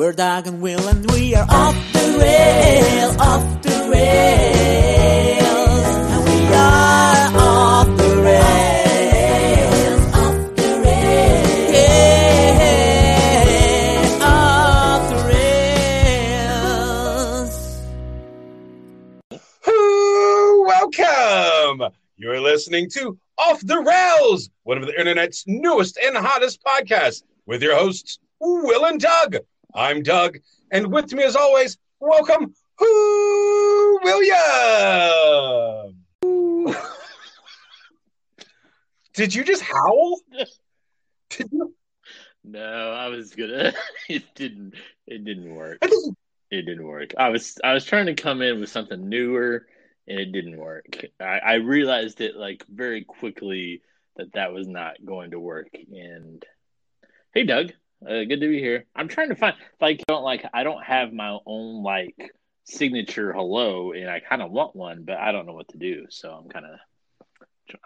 We're Doug and Will and we are off the rails, off the rails. And we are off the rails, off the rails. Yeah, off the rails. Welcome! You're listening to Off the Rails, one of the internet's newest and hottest podcasts, with your hosts, Will and Doug. I'm Doug, and with me, as always, welcome, Who William. Did you just howl? Did you? No, I was gonna. It didn't. It didn't work. I just- It didn't work. I was. I was trying to come in with something newer, and it didn't work. I, I realized it like very quickly that that was not going to work. And hey, Doug, uh, good to be here. I'm trying to find like don't like I don't have my own like signature hello, and I kind of want one, but I don't know what to do. So I'm kind of.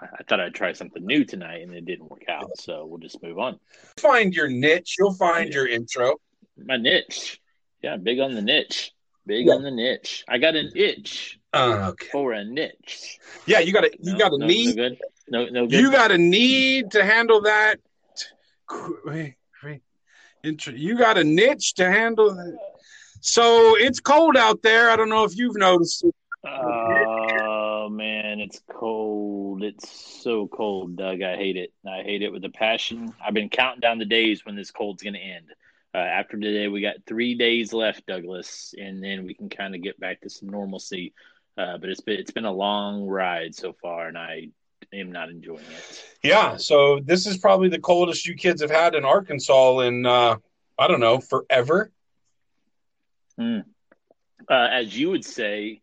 I thought I'd try something new tonight, and it didn't work out. So we'll just move on. Find your niche. You'll find your intro. My niche. Yeah, big on the niche. Big Yeah. on the niche. I got an itch Uh, okay. for a niche. Yeah, you got to. You No, got to no, need. No good. No, no good. You got a need to handle that. You got a niche to handle that. So it's cold out there. I don't know if you've noticed. Oh man, it's cold. It's so cold, Doug. I hate it. I hate it with a passion. I've been counting down the days when this cold's going to end. Uh, after today, we got three days left, Douglas, and then we can kind of get back to some normalcy. Uh, but it's been it's been a long ride so far, and I am not enjoying it. Yeah. So this is probably the coldest you kids have had in Arkansas in uh, I don't know forever. Uh, as you would say,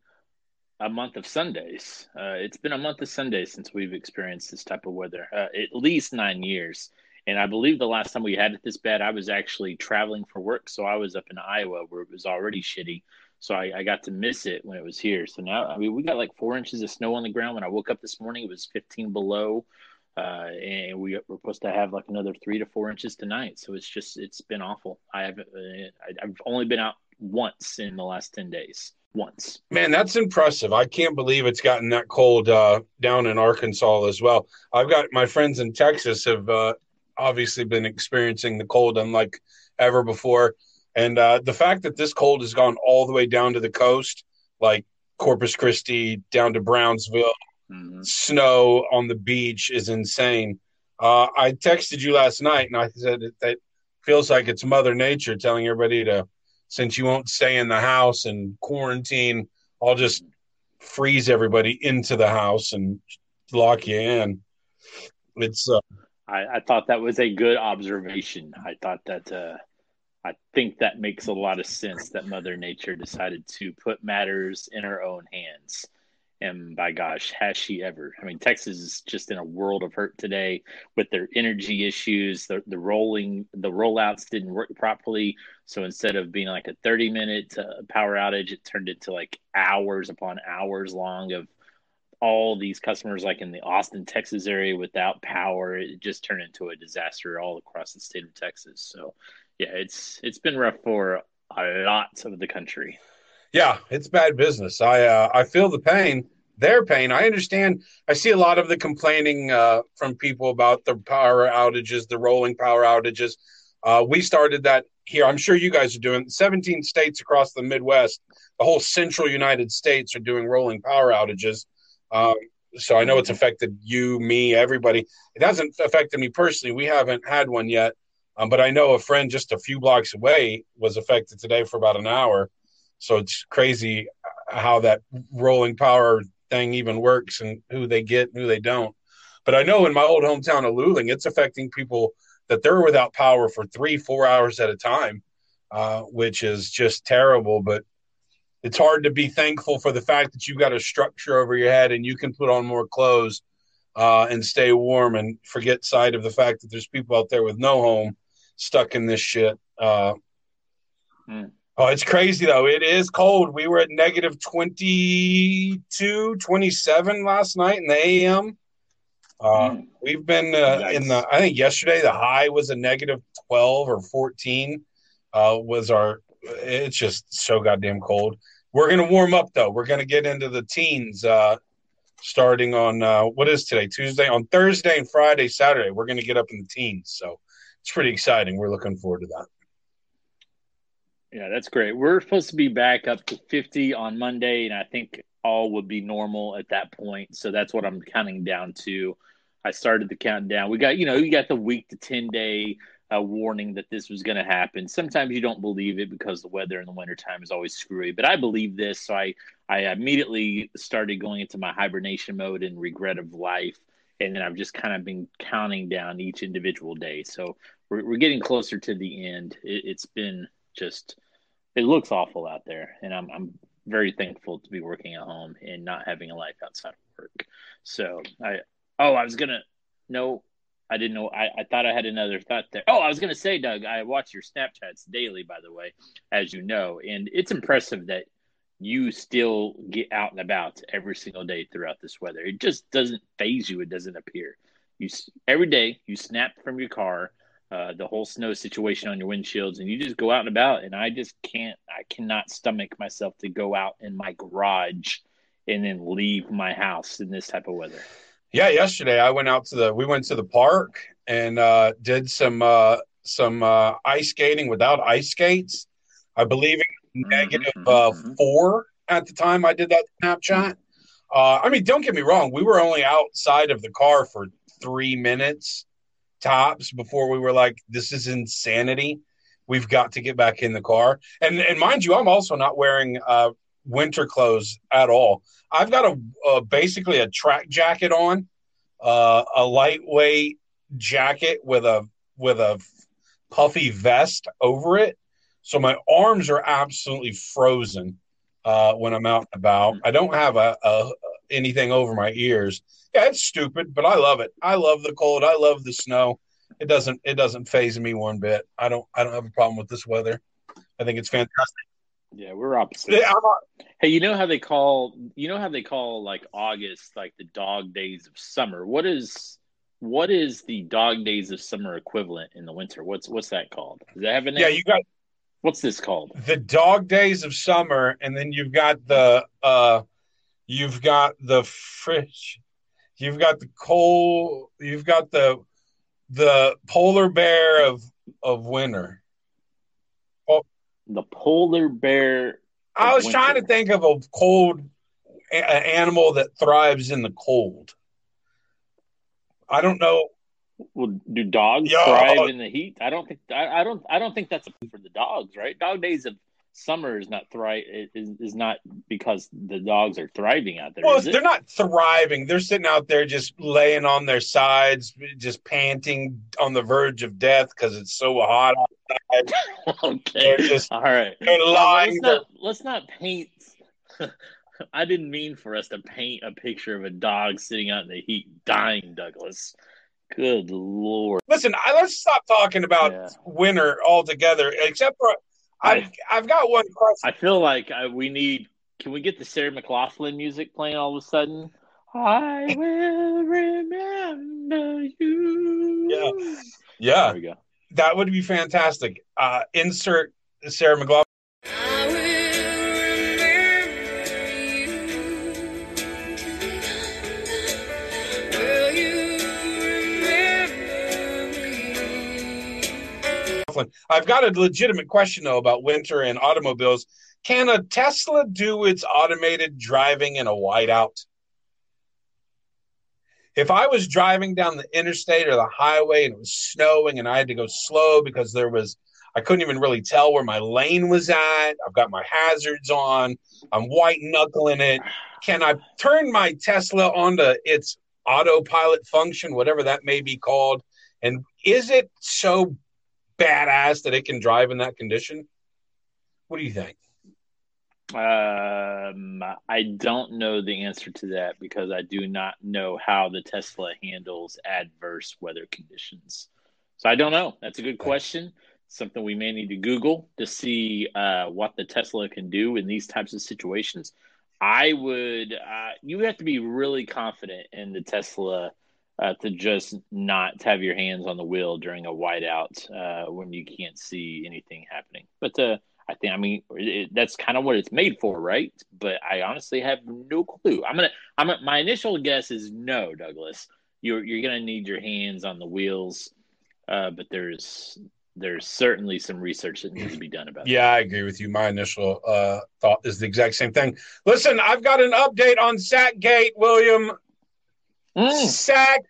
a month of Sundays. Uh, it's been a month of Sundays since we've experienced this type of weather, uh, at least nine years. And I believe the last time we had it this bad, I was actually traveling for work. So I was up in Iowa where it was already shitty. So I, I got to miss it when it was here. So now, I mean, we got like four inches of snow on the ground. When I woke up this morning, it was 15 below. Uh, and we we're supposed to have like another three to four inches tonight. So it's just, it's been awful. I haven't, uh, I've only been out once in the last 10 days. Once. Man, that's impressive. I can't believe it's gotten that cold uh, down in Arkansas as well. I've got my friends in Texas have uh, obviously been experiencing the cold unlike ever before. And uh, the fact that this cold has gone all the way down to the coast, like Corpus Christi, down to Brownsville, Mhm. snow on the beach is insane. Uh, I texted you last night and I said that, that feels like it's Mother Nature telling everybody to, since you won't stay in the house and quarantine, I'll just freeze everybody into the house and lock you in. It's uh, I, I thought that was a good observation. I thought that uh, I think that makes a lot of sense that Mother Nature decided to put matters in her own hands. And by gosh, has she ever? I mean, Texas is just in a world of hurt today with their energy issues. The the rolling the rollouts didn't work properly, so instead of being like a thirty minute uh, power outage, it turned into like hours upon hours long of all these customers like in the Austin, Texas area without power. It just turned into a disaster all across the state of Texas. So yeah, it's it's been rough for a lot of the country. yeah, it's bad business. I uh, I feel the pain, their pain. I understand. I see a lot of the complaining uh, from people about the power outages, the rolling power outages. Uh, we started that here. I'm sure you guys are doing. 17 states across the Midwest, the whole central United States are doing rolling power outages. Um, so I know it's affected you, me, everybody. It hasn't affected me personally. We haven't had one yet, um, but I know a friend just a few blocks away was affected today for about an hour. So it's crazy how that rolling power thing even works and who they get and who they don't. But I know in my old hometown of Luling, it's affecting people that they're without power for three, four hours at a time, uh, which is just terrible. But it's hard to be thankful for the fact that you've got a structure over your head and you can put on more clothes uh, and stay warm and forget sight of the fact that there's people out there with no home stuck in this shit. Uh, Hmm. Oh, it's crazy though. It is cold. We were at negative 22, 27 last night in the AM. Uh, Mm. We've been uh, in the, I think yesterday the high was a negative 12 or 14. uh, was our. It's just so goddamn cold. We're gonna warm up though. We're gonna get into the teens uh, starting on uh, what is today Tuesday on Thursday and Friday Saturday. We're gonna get up in the teens, so it's pretty exciting. We're looking forward to that. Yeah, that's great. We're supposed to be back up to 50 on Monday, and I think all would be normal at that point. So that's what I'm counting down to. I started the countdown. We got, you know, you got the week to 10 day uh, warning that this was going to happen. Sometimes you don't believe it because the weather in the wintertime is always screwy, but I believe this. So I, I immediately started going into my hibernation mode and regret of life. And then I've just kind of been counting down each individual day. So we're, we're getting closer to the end. It, it's been just it looks awful out there, and I'm I'm very thankful to be working at home and not having a life outside of work. So I oh I was gonna no I didn't know I, I thought I had another thought there. Oh I was gonna say Doug I watch your Snapchats daily by the way as you know and it's impressive that you still get out and about every single day throughout this weather. It just doesn't phase you. It doesn't appear. You every day you snap from your car uh, the whole snow situation on your windshields, and you just go out and about. And I just can't, I cannot stomach myself to go out in my garage and then leave my house in this type of weather. Yeah, yesterday I went out to the, we went to the park and uh, did some uh, some uh, ice skating without ice skates. I believe negative mm-hmm, uh, mm-hmm. four at the time I did that Snapchat. Uh, I mean, don't get me wrong, we were only outside of the car for three minutes tops before we were like, this is insanity. We've got to get back in the car. And and mind you, I'm also not wearing uh, winter clothes at all. I've got a, a basically a track jacket on, uh, a lightweight jacket with a with a puffy vest over it. So my arms are absolutely frozen uh, when I'm out and about. I don't have a, a anything over my ears. Yeah, it's stupid, but I love it. I love the cold. I love the snow. It doesn't it doesn't phase me one bit. I don't I don't have a problem with this weather. I think it's fantastic. Yeah, we're opposite. Yeah, hey, you know how they call you know how they call like August like the dog days of summer. What is what is the dog days of summer equivalent in the winter? What's what's that called? Does that have a name? Yeah, you got what's this called? The dog days of summer, and then you've got the uh you've got the fish You've got the coal. You've got the the polar bear of of winter. Oh, the polar bear. I was winter. trying to think of a cold a, animal that thrives in the cold. I don't know. Well, do dogs Yo. thrive in the heat? I don't think. I, I don't. I don't think that's for the dogs, right? Dog days of summer is not thrive is, is not because the dogs are thriving out there. Well, they're not thriving. They're sitting out there just laying on their sides, just panting on the verge of death because it's so hot outside. okay, they're just all right. They're lying. let's, not, let's not paint. I didn't mean for us to paint a picture of a dog sitting out in the heat dying, Douglas. Good lord! Listen, I, let's stop talking about yeah. winter altogether. Except for I've I've got one question. I feel like I, we need. Can we get the Sarah McLachlan music playing all of a sudden? I will remember you. Yeah, yeah. There we go. That would be fantastic. Uh, insert Sarah I've got a legitimate question though about winter and automobiles. Can a Tesla do its automated driving in a whiteout? If I was driving down the interstate or the highway and it was snowing and I had to go slow because there was I couldn't even really tell where my lane was at. I've got my hazards on. I'm white knuckling it. Can I turn my Tesla onto its autopilot function, whatever that may be called? And is it so badass that it can drive in that condition? What do you think? Um, I don't know the answer to that because I do not know how the Tesla handles adverse weather conditions. So I don't know. That's a good question. Something we may need to Google to see uh, what the Tesla can do in these types of situations. I would. Uh, you have to be really confident in the Tesla uh, to just not have your hands on the wheel during a whiteout uh, when you can't see anything happening. But uh, I think I mean it, that's kind of what it's made for, right? But I honestly have no clue. I'm gonna I'm gonna, my initial guess is no, Douglas. You're you're gonna need your hands on the wheels, uh, but there's there's certainly some research that needs to be done about Yeah, I agree with you. My initial uh, thought is the exact same thing. Listen, I've got an update on Sackgate, William. That. Mm. Sack.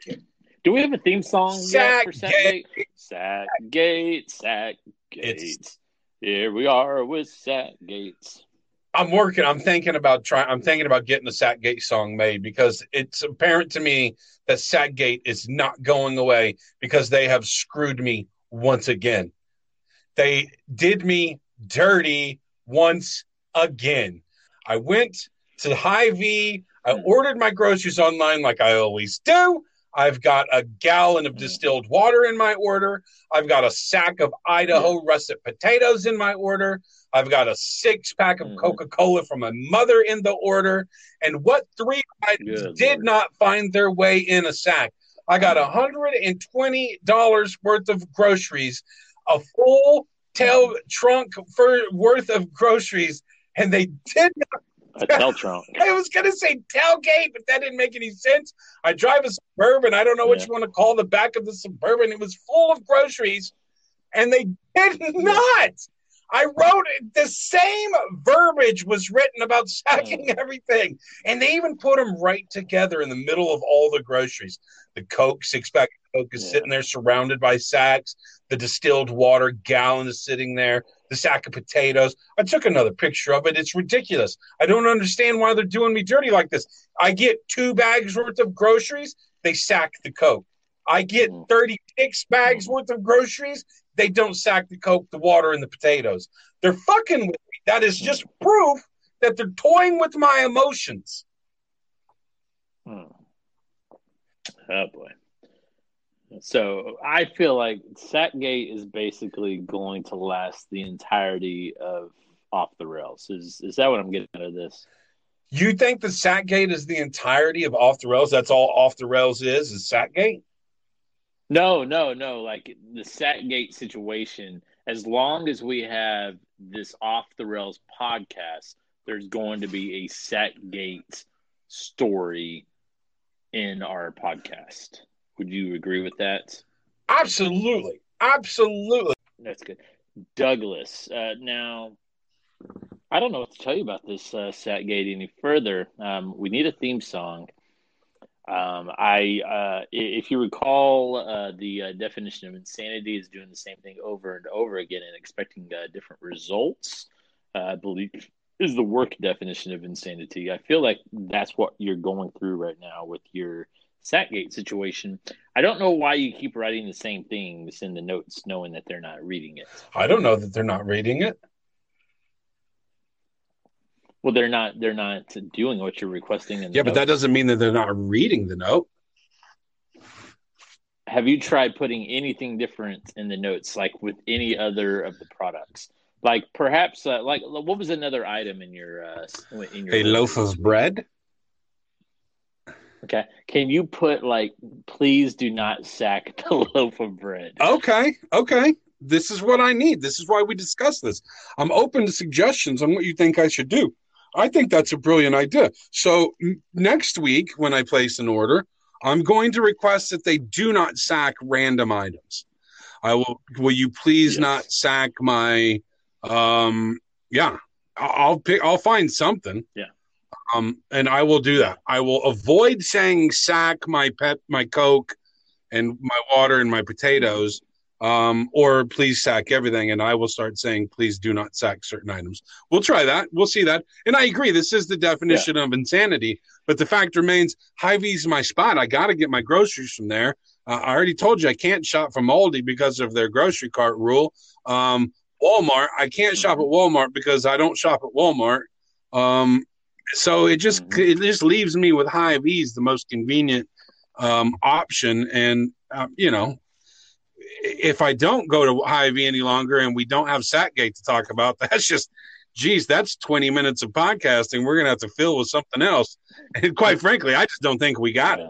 Do we have a theme song yet for Sackgate. Sackgate? Sackgate, Sackgate. It's- Here we are with Sackgates. I'm working. I'm thinking about trying. I'm thinking about getting a Sackgate song made because it's apparent to me that Sackgate is not going away because they have screwed me once again. They did me dirty once again. I went to Hy-Vee. I hmm. ordered my groceries online like I always do. I've got a gallon of hmm. distilled water in my order. I've got a sack of Idaho hmm. russet potatoes in my order. I've got a six pack of. Coca Cola from my mother in the order. And what three items Good did Lord. not find their way in a sack? I got $120 worth of groceries, a full tail trunk for, worth of groceries, and they did not. A tail trunk. I was going to say tailgate, but that didn't make any sense. I drive a Suburban. I don't know what Yeah. you want to call the back of the Suburban. It was full of groceries, and they did not. I wrote it, the same verbiage was written about sacking everything, and they even put them right together in the middle of all the groceries. The Coke six pack of Coke is Yeah. sitting there surrounded by sacks. The distilled water gallon is sitting there. The sack of potatoes. I took another picture of it. It's ridiculous. I don't understand why they're doing me dirty like this. I get two bags worth of groceries. They sack the Coke. I get Mm. 36 bags worth of groceries. They don't sack the Coke, the water, and the potatoes. They're fucking with me. That is just proof that they're toying with my emotions. Hmm. Oh boy. So I feel like Sackgate is basically going to last the entirety of Off the Rails. Is is that what I'm getting out of this? You think the Sackgate is the entirety of Off the Rails? That's all Off the Rails is, is Sackgate? No, no, no. Like the Sackgate situation, as long as we have this Off the Rails podcast, there's going to be a Sackgate story in our podcast. Would you agree with that? Absolutely. Absolutely. That's good. Douglas, uh, now, I don't know what to tell you about this uh, Sackgate any further. Um, we need a theme song. Um, I, uh, if you recall, uh, the uh, definition of insanity is doing the same thing over and over again and expecting uh, different results. Uh, I believe is the work definition of insanity. I feel like that's what you're going through right now with your Sackgate situation. I don't know why you keep writing the same things in the notes, knowing that they're not reading it. I don't know that they're not reading it. Well, they're not. They're not doing what you're requesting. In Yeah, but that doesn't mean that they're not reading the note. Have you tried putting anything different in the notes, like with any other of the products? Like perhaps, uh, like what was another item in your uh, in your A loaf of bread? Okay, can you put like, please do not sack the loaf of bread? Okay, okay. This is what I need. This is why we discuss this. I'm open to suggestions on what you think I should do. I think that's a brilliant idea. So next week, when I place an order, I'm going to request that they do not sack random items. I will. Will you please Yes. not sack my? Um. Yeah, I'll pick. I'll find something. Yeah. Um. And I will do that. I will avoid saying sack my pet, my Coke, and my water and my potatoes um, or please sack everything. And I will start saying, please do not sack certain items. We'll try that. We'll see that. And I agree, this is the definition of insanity. But the fact remains, Hy-Vee's my spot. I got to get my groceries from there. Uh, I already told you I can't shop from Aldi because of their grocery cart rule. Um, Walmart, I can't shop at Walmart because I don't shop at Walmart. Um, so it just Mhm. it just leaves me with Hy-Vee's the most convenient um, option. And uh, you know, if I don't go to Hy-Vee any longer and we don't have Sackgate to talk about, that's just, geez, that's 20 minutes of podcasting. We're going to have to fill with something else. And quite frankly, I just don't think we got it.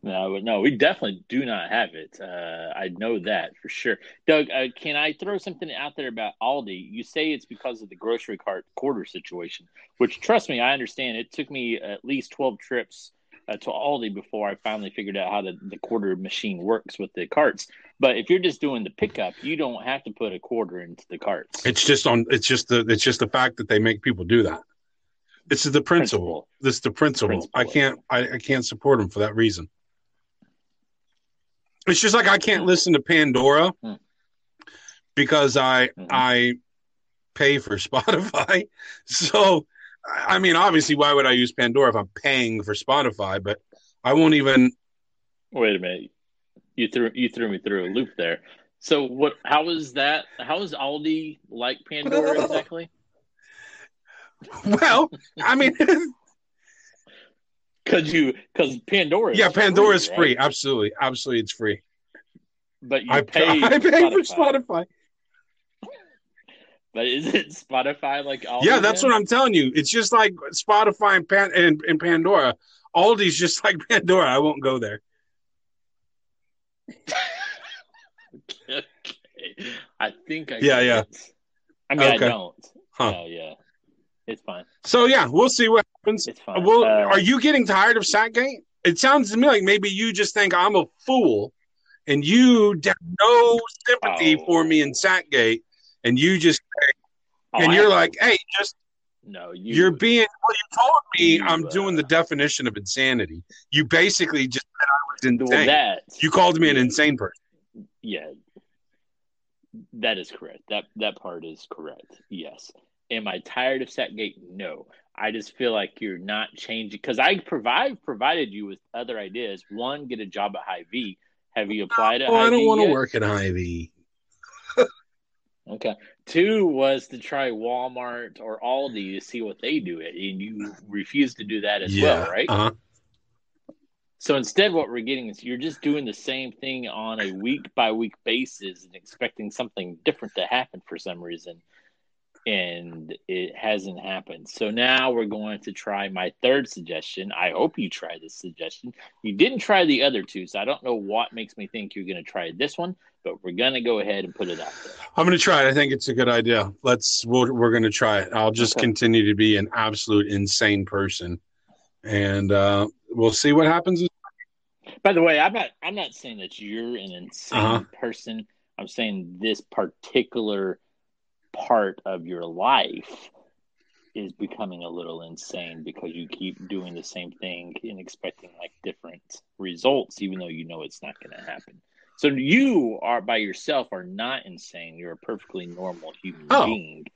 No, no, we definitely do not have it. Uh, I know that for sure. Doug, uh, can I throw something out there about Aldi? You say it's because of the grocery cart quarter situation, which, trust me, I understand. It took me at least 12 trips uh, to Aldi before I finally figured out how the, the quarter machine works with the carts. But if you're just doing the pickup, you don't have to put a quarter into the carts. It's just on. It's just the. It's just the fact that they make people do that. This is the principle. Principle. This is the principle. Principle. I can't. I, I can't support them for that reason. It's just like I can't listen to Pandora Hmm. because I Mhm. I pay for Spotify. So I I mean, obviously, why would I use Pandora if I'm paying for Spotify? But I won't even. Wait a minute. You threw you threw me through a loop there. So what how is that how is Aldi like Pandora exactly? Well, I mean, Cause you cause Pandora yeah, Pandora is right? free. Absolutely, absolutely, it's free. But you I pay, I pay for Spotify. But is it Spotify like Aldi? Yeah, that's what I'm telling you. It's just like Spotify and, Pan- and, and Pandora. Aldi's just like Pandora. I won't go there. okay. I think I Yeah, yeah. it. I mean Okay. I don't. Huh. Yeah, yeah. It's fine. So yeah, we'll see what happens. It's fine. Well, Uh, are you getting tired of Sackgate? It sounds to me like maybe you just think I'm a fool, and you have no sympathy Oh. for me in Sackgate, and you just oh, and I you're like, hey, just no, you you're being. Well, you told me You, I'm doing the uh, definition of insanity. You basically just said I was well, insane. that you called me an insane person. Yeah, that is correct. That that part is correct. Yes. Am I tired of Sackgate? No. I just feel like you're not changing because I provide provided you with other ideas. One, get a job at Hy-Vee. Have you applied at High I don't want to work at Hy-Vee. Okay. Two was to try Walmart or Aldi to see what they do it, and you refuse to do that as well, right? Uh-huh. So instead, what we're getting is you're just doing the same thing on a week by week basis and expecting something different to happen for some reason. And it hasn't happened. So now we're going to try my third suggestion. I hope you try this suggestion. You didn't try the other two, so I don't know what makes me think you're going to try this one, but we're to go ahead and put it out there. I'm to try it. I think it's a good idea. Let's. We're going to try it. I'll just Okay. continue to be an absolute insane person, and uh, we'll see what happens. By the way, I'm not I'm not saying that you're an insane Uh-huh. person. I'm saying this particular part of your life is becoming a little insane because you keep doing the same thing and expecting like different results even though you know it's not going to happen. So you are by yourself are not insane. You're a perfectly normal human Oh. being.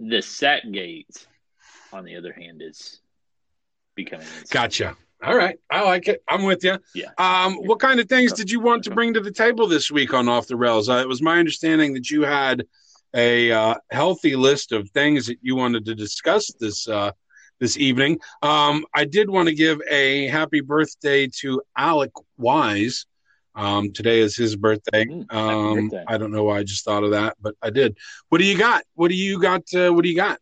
The Sackgate on the other hand is becoming insane. Gotcha. All right, I like it. I'm with you. Yeah. Um, what kind of things did you want to bring to the table this week on Off the Rails? Uh, it was my understanding that you had a uh, healthy list of things that you wanted to discuss this uh, this evening. Um, I did want to give a happy birthday to Alec Wise. Um, today is his birthday. Mm, Um, birthday. I don't know why I just thought of that, but I did. What do you got? What do you got? Uh, what do you got?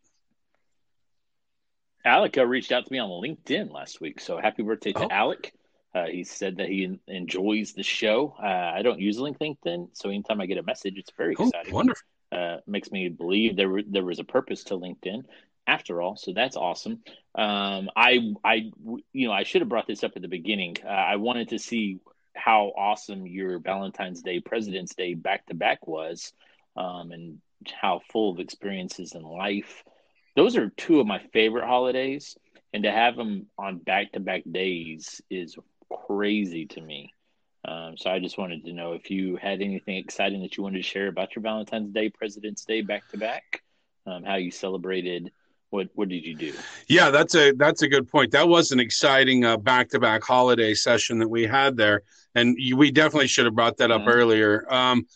Alec uh, reached out to me on LinkedIn last week, so happy birthday to Oh. Alec. Uh, he said that he en- enjoys the show. Uh, I don't use LinkedIn, so anytime I get a message, it's very Oh, exciting. wonderful. Uh, makes me believe there there was a purpose to LinkedIn after all, so that's awesome. Um, I I you know I should have brought this up at the beginning. Uh, I wanted to see how awesome your Valentine's Day, President's Day back to back was, um, and how full of experiences in life. Those are two of my favorite holidays, and to have them on back to back days is crazy to me. Um, so I just wanted to know if you had anything exciting that you wanted to share about your Valentine's Day, President's Day back to back, how you celebrated. What what did you do? Yeah, that's a that's a good point. That was an exciting uh, back-to-back holiday session that we had there, and you, we definitely should have brought that up Mhm. earlier. Um,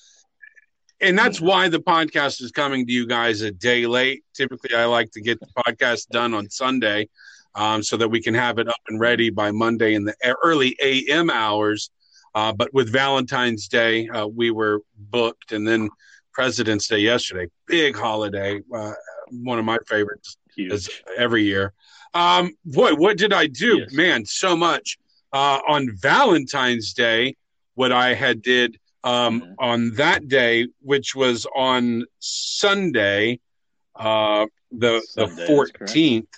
and that's why the podcast is coming to you guys a day late. Typically, I like to get the podcast done on Sunday, um, so that we can have it up and ready by Monday in the early AM hours. Uh, but with Valentine's Day, uh, we were booked, and then President's Day yesterday, big holiday, uh, one of my favorites Huge. every year. Um, boy, what did I do? Yes. Man, so much. uh, on Valentine's Day, what I had did um, Mhm. on that day, which was on Sunday, uh, the Sunday, the fourteenth.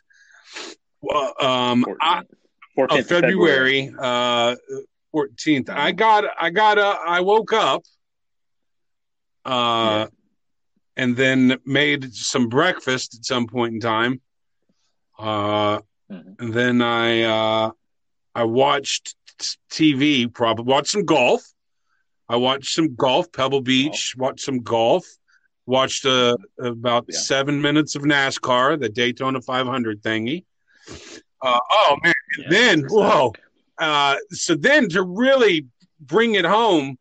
Well, um, I, 14th of February, uh, fourteenth. I got, I got, a, I woke up, uh, Yeah. And then made some breakfast at some point in time. Uh, Mhm. and then I, uh, I watched TV. Probably watched some golf. I watched some golf, Pebble Beach. Watched some golf. Watched uh, about Yeah. seven minutes of NASCAR, the Daytona 500 thingy. Uh, oh man! Yeah, then whoa, uh, so then to really bring it home,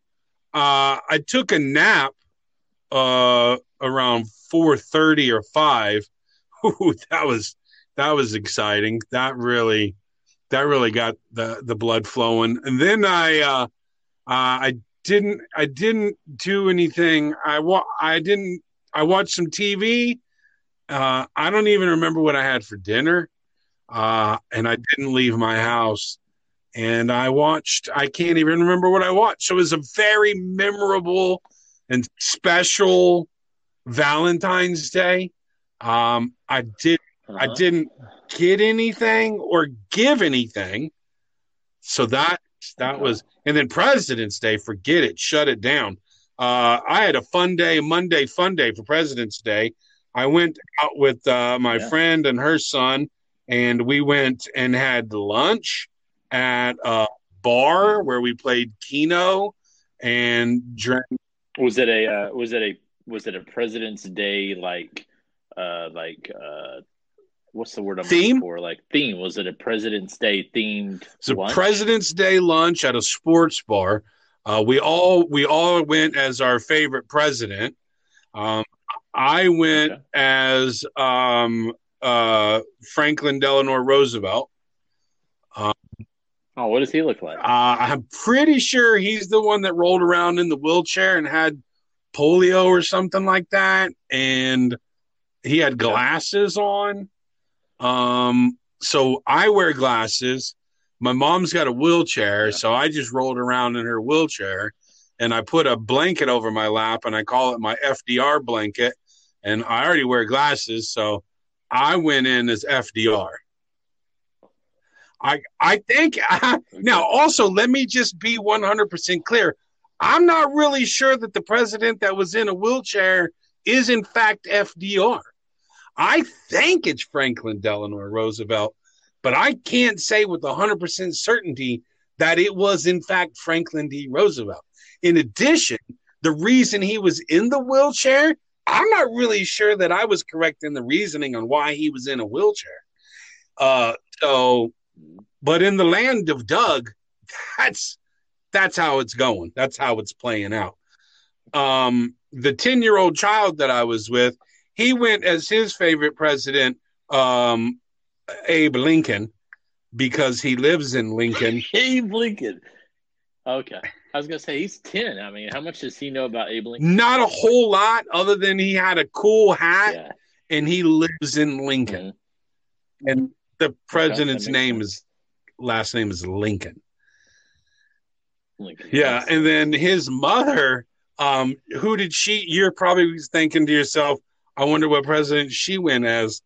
uh, I took a nap uh, around four thirty or five. Ooh, that was that was exciting. That really that really got the the blood flowing. And then I uh, uh, I didn't I didn't do anything. I wa- I didn't I watched some TV. Uh, I don't even remember what I had for dinner. Uh, and I didn't leave my house. And I watched, I can't even remember what I watched. So it was a very memorable and special Valentine's Day. Um, I did, I Uh-huh. didn't get anything or give anything. So that, that was, and then President's Day, forget it, shut it down. Uh, I had a fun day, Monday fun day for President's Day. I went out with uh, my Yeah. friend and her son, and we went and had lunch at a bar where we played Keno and drank. Was it a uh, was it a was it a President's Day like uh like uh what's the word I'm Theme? looking for like theme was it a President's Day themed It's a lunch? President's Day lunch at a sports bar. Uh, we all we all went as our favorite president. Um, I went Okay. as um, uh, Franklin Delano Roosevelt. oh what does he look like Uh, I'm pretty sure he's the one that rolled around in the wheelchair and had polio or something like that, and he had glasses on. Um, so I wear glasses. My mom's got a wheelchair, so I just rolled around in her wheelchair, and I put a blanket over my lap, and I call it my FDR blanket. And I already wear glasses, so I went in as FDR. I I think now also let me just be 100% clear. I'm not really sure that the president that was in a wheelchair is in fact FDR. I think it's Franklin Delano Roosevelt, but I can't say with 100% certainty that it was in fact Franklin D. Roosevelt. In addition, the reason he was in the wheelchair, I'm not really sure that I was correct in the reasoning on why he was in a wheelchair. Uh, so, but in the land of Doug, that's that's how it's going. That's how it's playing out. Um, the 10 year old child that I was with, he went as his favorite president, um, Abe Lincoln, because he lives in Lincoln. Abe Lincoln okay I was gonna say he's ten I mean how much does he know about Abe Lincoln Not a whole lot other than he had a cool hat yeah and he lives in Lincoln. Mhm. And the president's makes name sense. is last name is Lincoln. Lincoln Yeah, and then his mother, um, who did she? You're probably thinking to yourself, "I wonder what president she went as,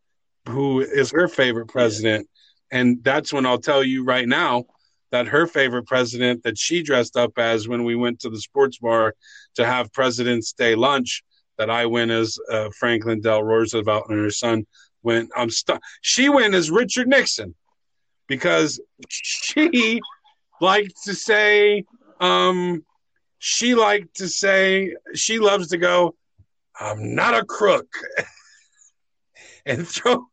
who is her favorite president?" And that's when I'll tell you right now that her favorite president that she dressed up as when we went to the sports bar to have President's Day lunch, that I went as uh, Franklin Del Roosevelt and her son went. I'm stuck. She went as Richard Nixon because she liked to say um she liked to say she loves to go i'm not a crook. And throw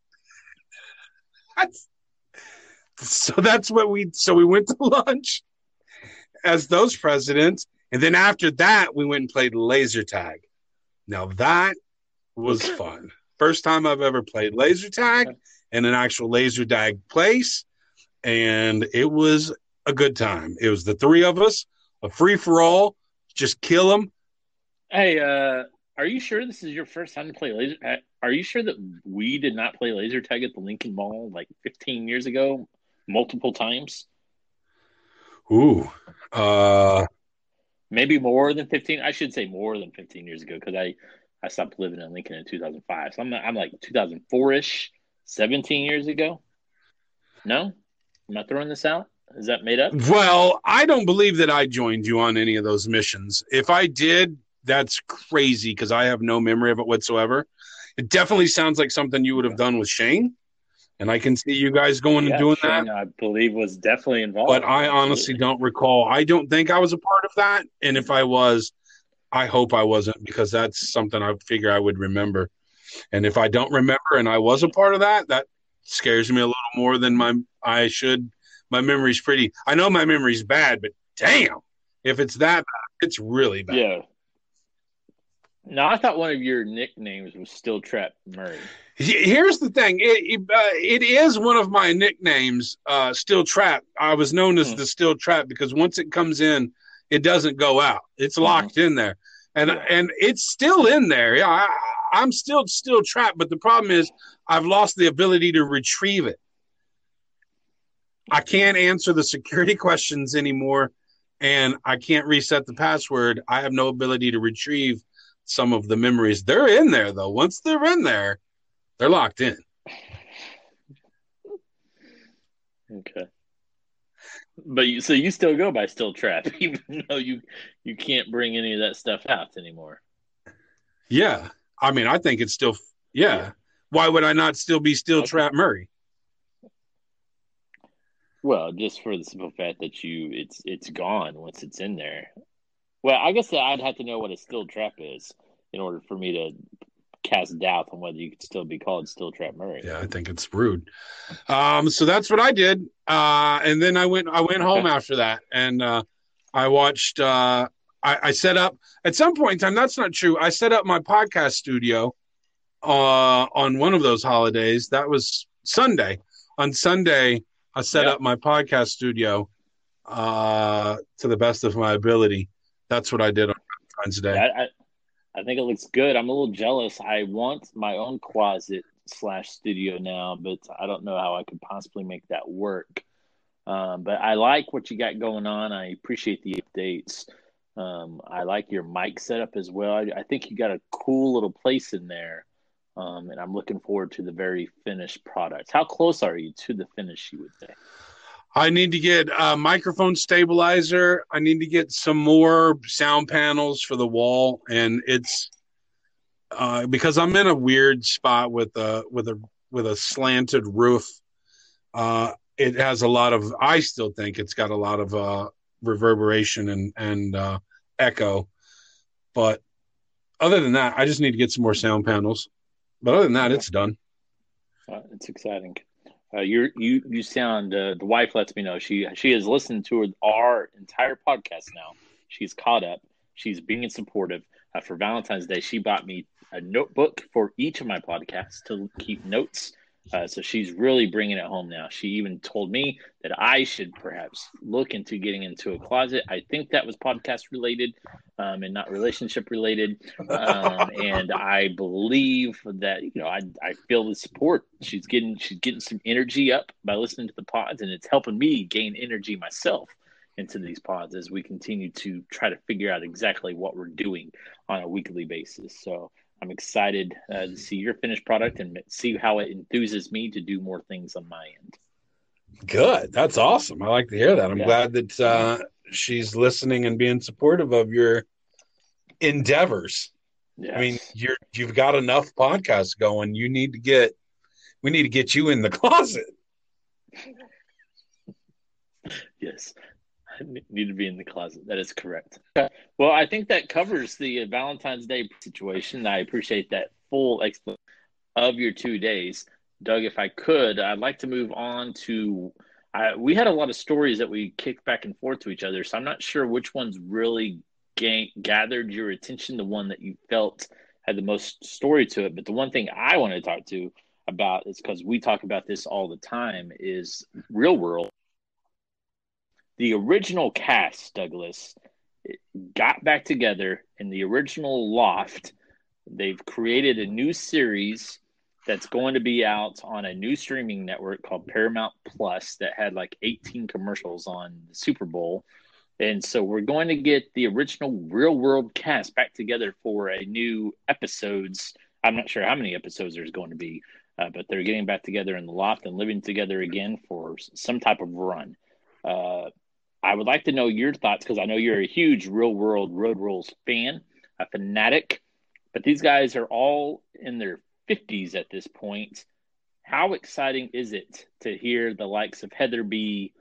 so that's what we so we went to lunch as those presidents. And then after that we went and played laser tag. Now that was fun. First time i've ever played laser tag in an actual laser tag place. And it was a good time. It was the three of us a free for all just kill them Hey, uh, are you sure this is your first time to play laser? uh, Are you sure that we did not play laser tag at the Lincoln Mall like 15 years ago, multiple times? Ooh. Uh, Maybe more than 15. I should say more than 15 years ago because I, I stopped living in Lincoln in 2005. So I'm, I'm like 2004 ish, 17 years ago. No? Am I throwing this out? Is that made up? well, I don't believe that I joined you on any of those missions. If I did, that's crazy because I have no memory of it whatsoever. It definitely sounds like something you would have done with Shane, and I can see you guys going Yeah, and doing Shane, that. I believe was definitely involved. But I honestly don't recall. I don't think I was a part of that, and if I was, I hope I wasn't because that's something I figure I would remember. And if I don't remember and I was a part of that, that scares me a little more than my I should. My memory's pretty. I know my memory's bad, but damn, if it's that bad, it's really bad. Yeah. Now I thought one of your nicknames was Still Trap Murray. Here's the thing. It, it, uh, it is one of my nicknames, uh, Still Trap. I was known as Hmm. the Still Trap because once it comes in, it doesn't go out. It's locked in there, and Yeah. and it's still in there. Yeah, I, I'm still still trapped. But the problem is, I've lost the ability to retrieve it. I can't answer the security questions anymore, and I can't reset the password. I have no ability to retrieve some of the memories. They're in there though. Once they're in there, they're locked in. Okay. But you, so you still go by Still Trap, even though you you can't bring any of that stuff out anymore. Yeah. I mean, I think it's still, yeah. Yeah. Why would I not still be still Okay. Trap Murray? Well, just for the simple fact that you it's it's gone once it's in there. Well, I guess I'd have to know what a Still Trap is in order for me to cast doubt on whether you could still be called Still Trap Murray. Yeah, I think it's rude. Um, so that's what I did. Uh, and then I went, I went home after that and, uh, I watched, uh, I, I set up at some point in time. That's not true. I set up my podcast studio, uh, on one of those holidays. That was Sunday. On Sunday, I set Yeah. up my podcast studio, uh, to the best of my ability. That's what I did on Valentine's Day. I, I I think it looks good. I'm a little jealous. I want my own closet slash studio now, but I don't know how I could possibly make that work. Um, but I like what you got going on. I appreciate the updates. Um, I like your mic setup as well. I, I think you got a cool little place in there. Um, and I'm looking forward to the very finished product. How close are you to the finish, you would say? I need to get a microphone stabilizer. I need to get some more sound panels for the wall, and it's uh, because I'm in a weird spot with a with a with a slanted roof. Uh, it has a lot of. I still think it's got a lot of uh, reverberation and and uh, echo, but other than that, I just need to get some more sound panels. But other than that, it's done. Uh, it's exciting. Uh, you're, you you sound. Uh, the wife lets me know she she has listened to our entire podcast now. She's caught up. She's being supportive. Uh, for Valentine's Day, she bought me a notebook for each of my podcasts to keep notes. Uh, so she's really bringing it home now. She even told me that I should perhaps look into getting into a closet. I think that was podcast related um, and not relationship related. Um, and I believe that you know I, I feel the support. She's getting she's getting some energy up by listening to the pods, and it's helping me gain energy myself into these pods as we continue to try to figure out exactly what we're doing on a weekly basis. So I'm excited uh, to see your finished product and see how it enthuses me to do more things on my end. Good. That's awesome. I like to hear that. I'm Yeah. glad that uh, she's listening and being supportive of your endeavors. Yeah. I mean, you're you've got enough podcasts going. You need to get we need to get you in the closet. Yes. Need to be in the closet. That is correct. Well, I think that covers the uh, Valentine's Day situation. I appreciate that full explanation of your two days. Doug, if I could, I'd like to move on to. I, we had a lot of stories that we kicked back and forth to each other, so I'm not sure which ones really ga- gathered your attention, the one that you felt had the most story to it. But the one thing I want to talk to about is because we talk about this all the time is real world the original cast, Douglas, got back together in the original loft. They've created a new series that's going to be out on a new streaming network called Paramount Plus that had like 18 commercials on the Super Bowl. And so we're going to get the original real world cast back together for a new episodes. I'm not sure how many episodes there's going to be, uh, but they're getting back together in the loft and living together again for some type of run. Uh, I would like to know your thoughts because I know you're a huge real world road rules fan, a fanatic, but these guys are all in their 50s at this point. How exciting is it to hear the likes of Heather B,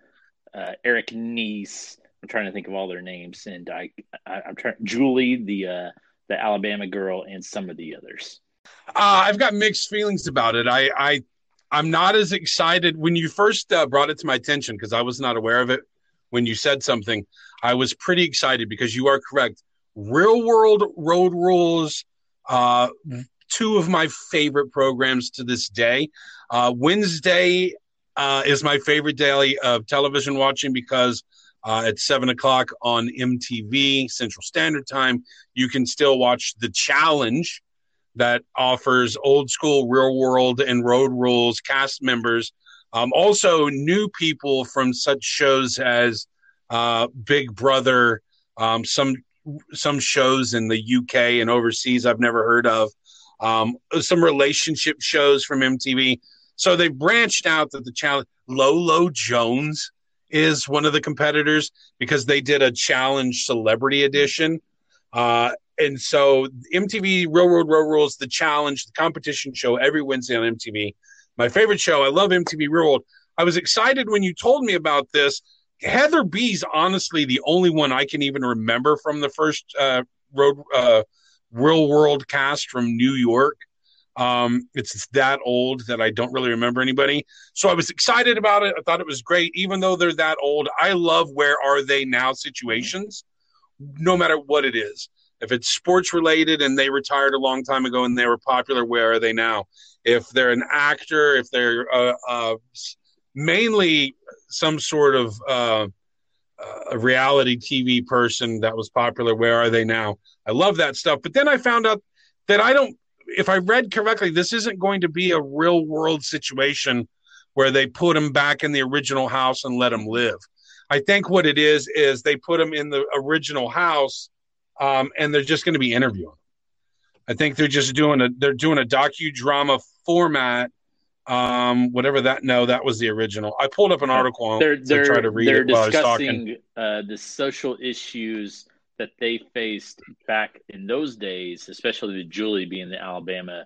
uh, Eric Nies? I'm trying to think of all their names, and I, I am trying Julie, the uh, the Alabama girl, and some of the others. Uh, I've got mixed feelings about it. I, I I'm not as excited when you first uh, brought it to my attention because I was not aware of it. When you said something, I was pretty excited because you are correct. Real world road rules, uh, two of my favorite programs to this day. Uh, Wednesday uh, is my favorite daily of television watching because uh, at seven o'clock on MTV Central Standard Time, you can still watch the challenge that offers old school, real world, and road rules cast members. Um, also, new people from such shows as uh, Big Brother, um, some some shows in the UK and overseas I've never heard of um, some relationship shows from MTV. So they branched out that the challenge. Lolo Jones is one of the competitors because they did a challenge celebrity edition. Uh, and so MTV Real Road Road Rules, the challenge, the competition show every Wednesday on MTV. My favorite show. I love MTV Real World. I was excited when you told me about this. Heather B's honestly the only one I can even remember from the first uh, road uh, real world cast from New York. Um, it's that old that I don't really remember anybody. So I was excited about it. I thought it was great, even though they're that old. I love where are they now situations, no matter what it is. If it's sports related and they retired a long time ago and they were popular, where are they now? If they're an actor, if they're uh, uh, mainly some sort of uh, a reality TV person that was popular. Where are they now? I love that stuff. But then I found out that I don't, if I read correctly, this isn't going to be a real world situation where they put him back in the original house and let him live. I think what it is is they put him in the original house, um, and they're just going to be interviewing. I think they're just doing a they're doing a docudrama format um whatever that no that was the original. I pulled up an article on they're, they're, to try to read they're it while discussing uh, the social issues that they faced back in those days especially with julie being the alabama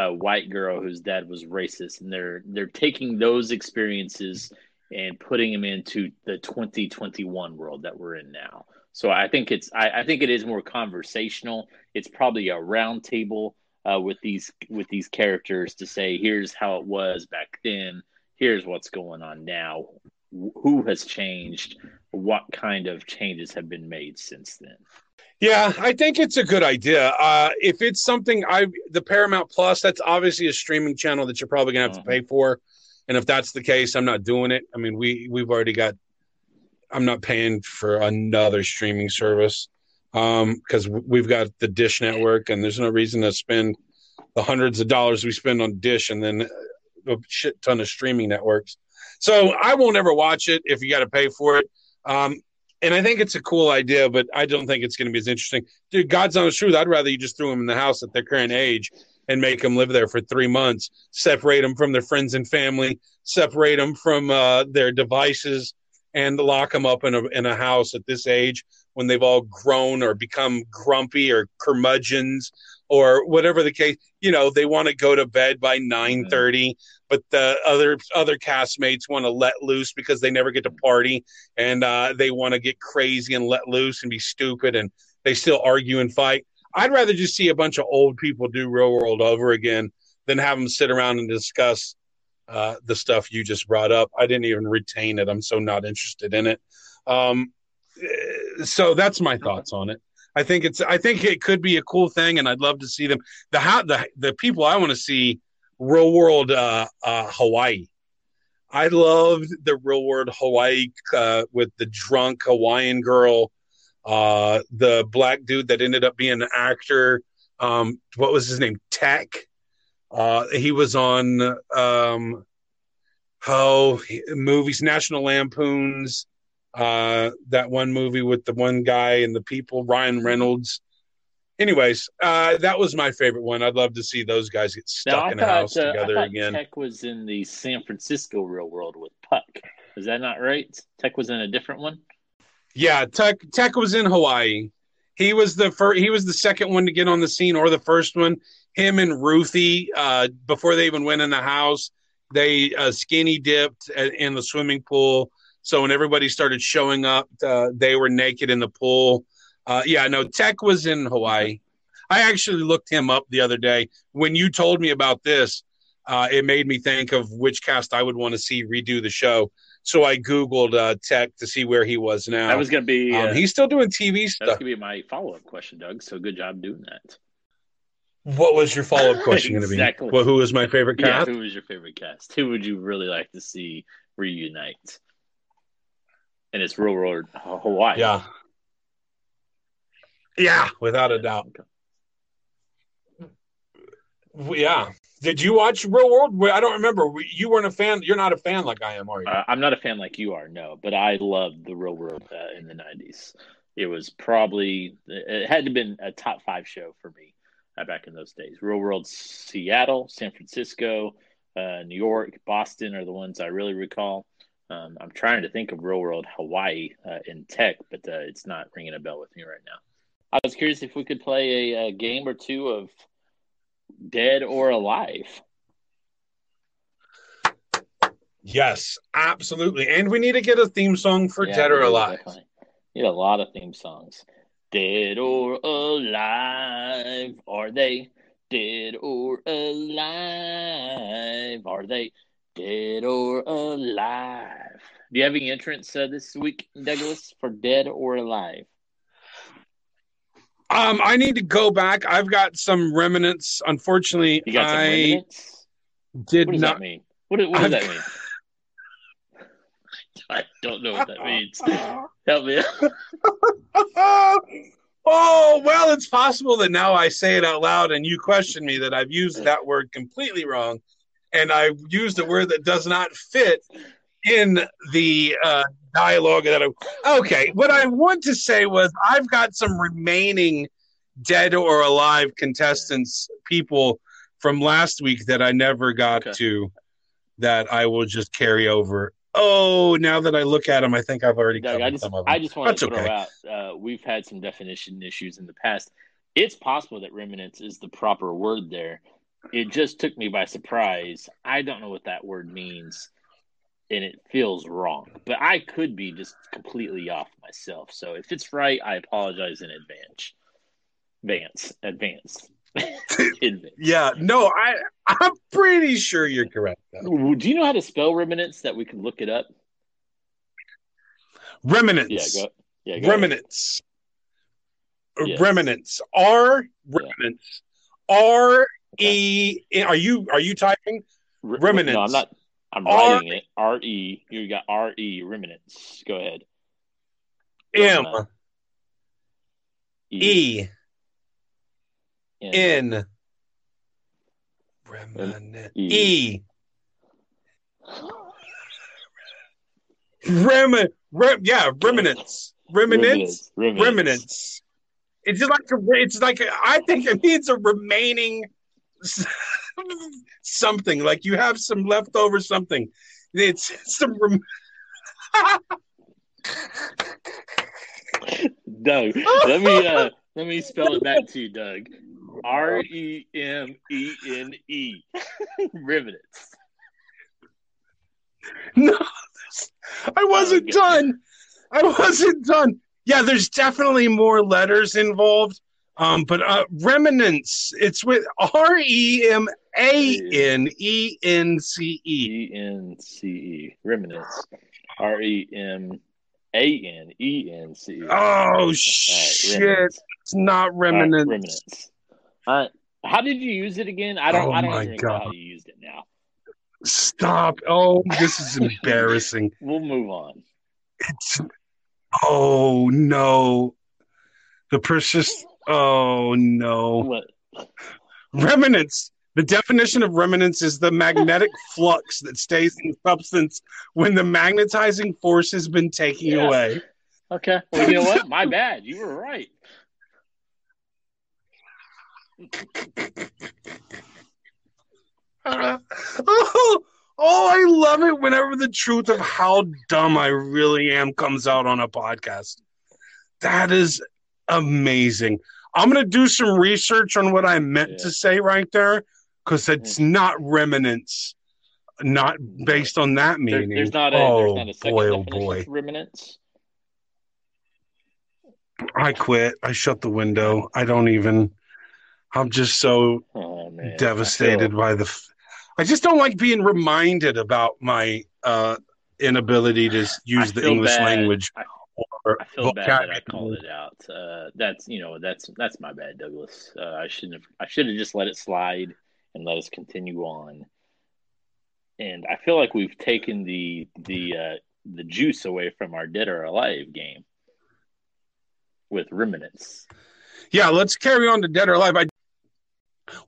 uh, white girl whose dad was racist. And they're they're taking those experiences and putting them into the 2021 world that we're in now so i think it's I, I think it is more conversational. It's probably a roundtable uh, with these with these characters to say here's how it was back then. Here's what's going on now. Who has changed? What kind of changes have been made since then? Yeah i think it's a good idea. Uh, if it's something i the paramount plus that's obviously a streaming channel that you're probably gonna have uh-huh. to pay for. And if that's the case i'm not doing it. I mean we we've already got i'm not paying for another streaming service because um, we've got the Dish network, and there's no reason to spend the hundreds of dollars we spend on Dish and then a shit ton of streaming networks. So I won't ever watch it if you got to pay for it. Um, and I think it's a cool idea, but I don't think it's going to be as interesting. Dude, God's honest truth, I'd rather you just threw them in the house at their current age and make them live there for three months, separate them from their friends and family, separate them from uh, their devices, and lock them up in a in a house at this age when they've all grown or become grumpy or curmudgeons or whatever the case you know they want to go to bed by 9:30 but the other other castmates want to let loose because they never get to party and uh, they want to get crazy and let loose and be stupid and they still argue and fight. I'd rather just see a bunch of old people do real world over again than have them sit around and discuss uh, the stuff you just brought up i didn't even retain it i'm so not interested in it um, so that's my thoughts on it. I think it's I think it could be a cool thing, and I'd love to see them. The how the the people I want to see real world uh, uh, Hawaii. I loved the real world Hawaii uh, with the drunk Hawaiian girl, uh, the black dude that ended up being an actor. Um, what was his name? Teck. Uh, he was on um, oh movies, National Lampoons. Uh, that one movie with the one guy and the people, Ryan Reynolds. Anyways, uh, that was my favorite one. I'd love to see those guys get stuck I in a house uh, together thought again. Teck was in the San Francisco real world with Puck. Is that not right? Teck was in a different one. Yeah, Teck Teck was in Hawaii. He was the first. He was the second one to get on the scene, or the first one. Him and Ruthie, uh, before they even went in the house, they uh, skinny dipped in the swimming pool. So when everybody started showing up, uh, they were naked in the pool. Uh, yeah, no, Teck was in Hawaii. I actually looked him up the other day. When you told me about this, uh, it made me think of which cast I would want to see redo the show. So I googled uh, Teck to see where he was now. That was going to be uh, Um, he's still doing TV that's stuff. going to be my follow up question, Doug. So good job doing that. What was your follow up question going to be? Well, who was my favorite Yeah, cast? who was your favorite cast? Who would you really like to see reunite? And it's real world Hawaii. Yeah. Yeah, without a doubt. Yeah. Did you watch Real World? I don't remember. You weren't a fan. You're not a fan like I am, are you? Uh, I'm not a fan like you are, no, but I loved the Real World uh, in the '90s. It was probably it had to been a top five show for me uh, back in those days. Real World Seattle, San Francisco, uh, New York, Boston are the ones I really recall. Um, I'm trying to think of Real World Hawaii uh, in tech, but uh, it's not ringing a bell with me right now. I was curious if we could play a, a game or two of Dead or Alive. yes, absolutely. And we need to get a theme song for Yeah, Dead or Alive. definitely. Need a lot of theme songs. Dead or alive, are they? Dead or alive, are they? Dead or alive? Do you have any entrance uh, this week, Douglas, for Dead or Alive? Um, I need to go back. I've got some remnants. Unfortunately, You got some I remnants? did What does not. that mean? What, what does I've- that mean? I don't know what that means. Help me. oh well, it's possible that now I say it out loud and you question me that I've used that word completely wrong, and I've used a word that does not fit in the uh, dialogue that I. Okay, what I want to say was I've got some remaining dead or alive contestants, people from last week that I never got Okay. to, that I will just carry over. Oh, now that I look at them, I think I've already Doug, I just some of them. I just want That's to throw okay. out uh, we've had some definition issues in the past. It's possible that remnants is the proper word there. It just took me by surprise. I don't know what that word means, and it feels wrong. But I could be just completely off myself. So if it's right, I apologize in advance. Advance, advance, advance. Yeah, no, I I'm pretty sure you're correct. though. Do you know how to spell remnants? That we can look it up. Remnants. Yeah, go. Yeah, go remnants. Yes. Uh, remnants. R remnants. R E. Are you are you typing? Remnants. No, I'm not. I'm R- writing it. R E. You got R E remnants. Go ahead. M E N E. Remnant. E. E. Rem, rem, yeah, remnants. Remnants. Remnants. remnants. It's just like a, it's like a, I think it means a remaining something. Like you have some leftover something. It's some. Rem- Doug, let me uh, let me spell it back to you, Doug. R E M E N E. Remnants. no, I wasn't Okay. done. I wasn't done. Yeah, there's definitely more letters involved. Um, but uh, remnants. It's with R E M A N E N C E. E N C E. Remnants. R E M A N E N C E. Oh shit! remnants. It's not All right, remnants. remnants. Right. How did you use it again? I don't. Oh I don't my even recall God. how you used it now. Stop! Oh, this is embarrassing. We'll move on. It's oh no, the persist. Oh no, What? remnants. The definition of remnants is the magnetic flux that stays in substance when the magnetizing force has been taken Yeah. away. Okay. Well, you know what? My bad. You were right. Uh, oh, oh, I love it whenever the truth of how dumb I really am comes out on a podcast. That is amazing. I'm going to do some research on what I meant Yeah. to say right there because it's not remnants, not based on that There, meaning. there's not a oh, there's not a second boy, oh boy. remnants. I quit. I shut the window. I don't even. I'm just so Oh man, devastated feel- by the. F- I just don't like being reminded about my uh, inability to use I the English bad. language or I feel bad that I called it out. Uh, that's you know that's that's my bad, Douglas. Uh, I shouldn't have. I should have just let it slide and let us continue on. And I feel like we've taken the the uh, the juice away from our dead or alive game with remnants. Yeah, let's carry on to Dead or Alive. I,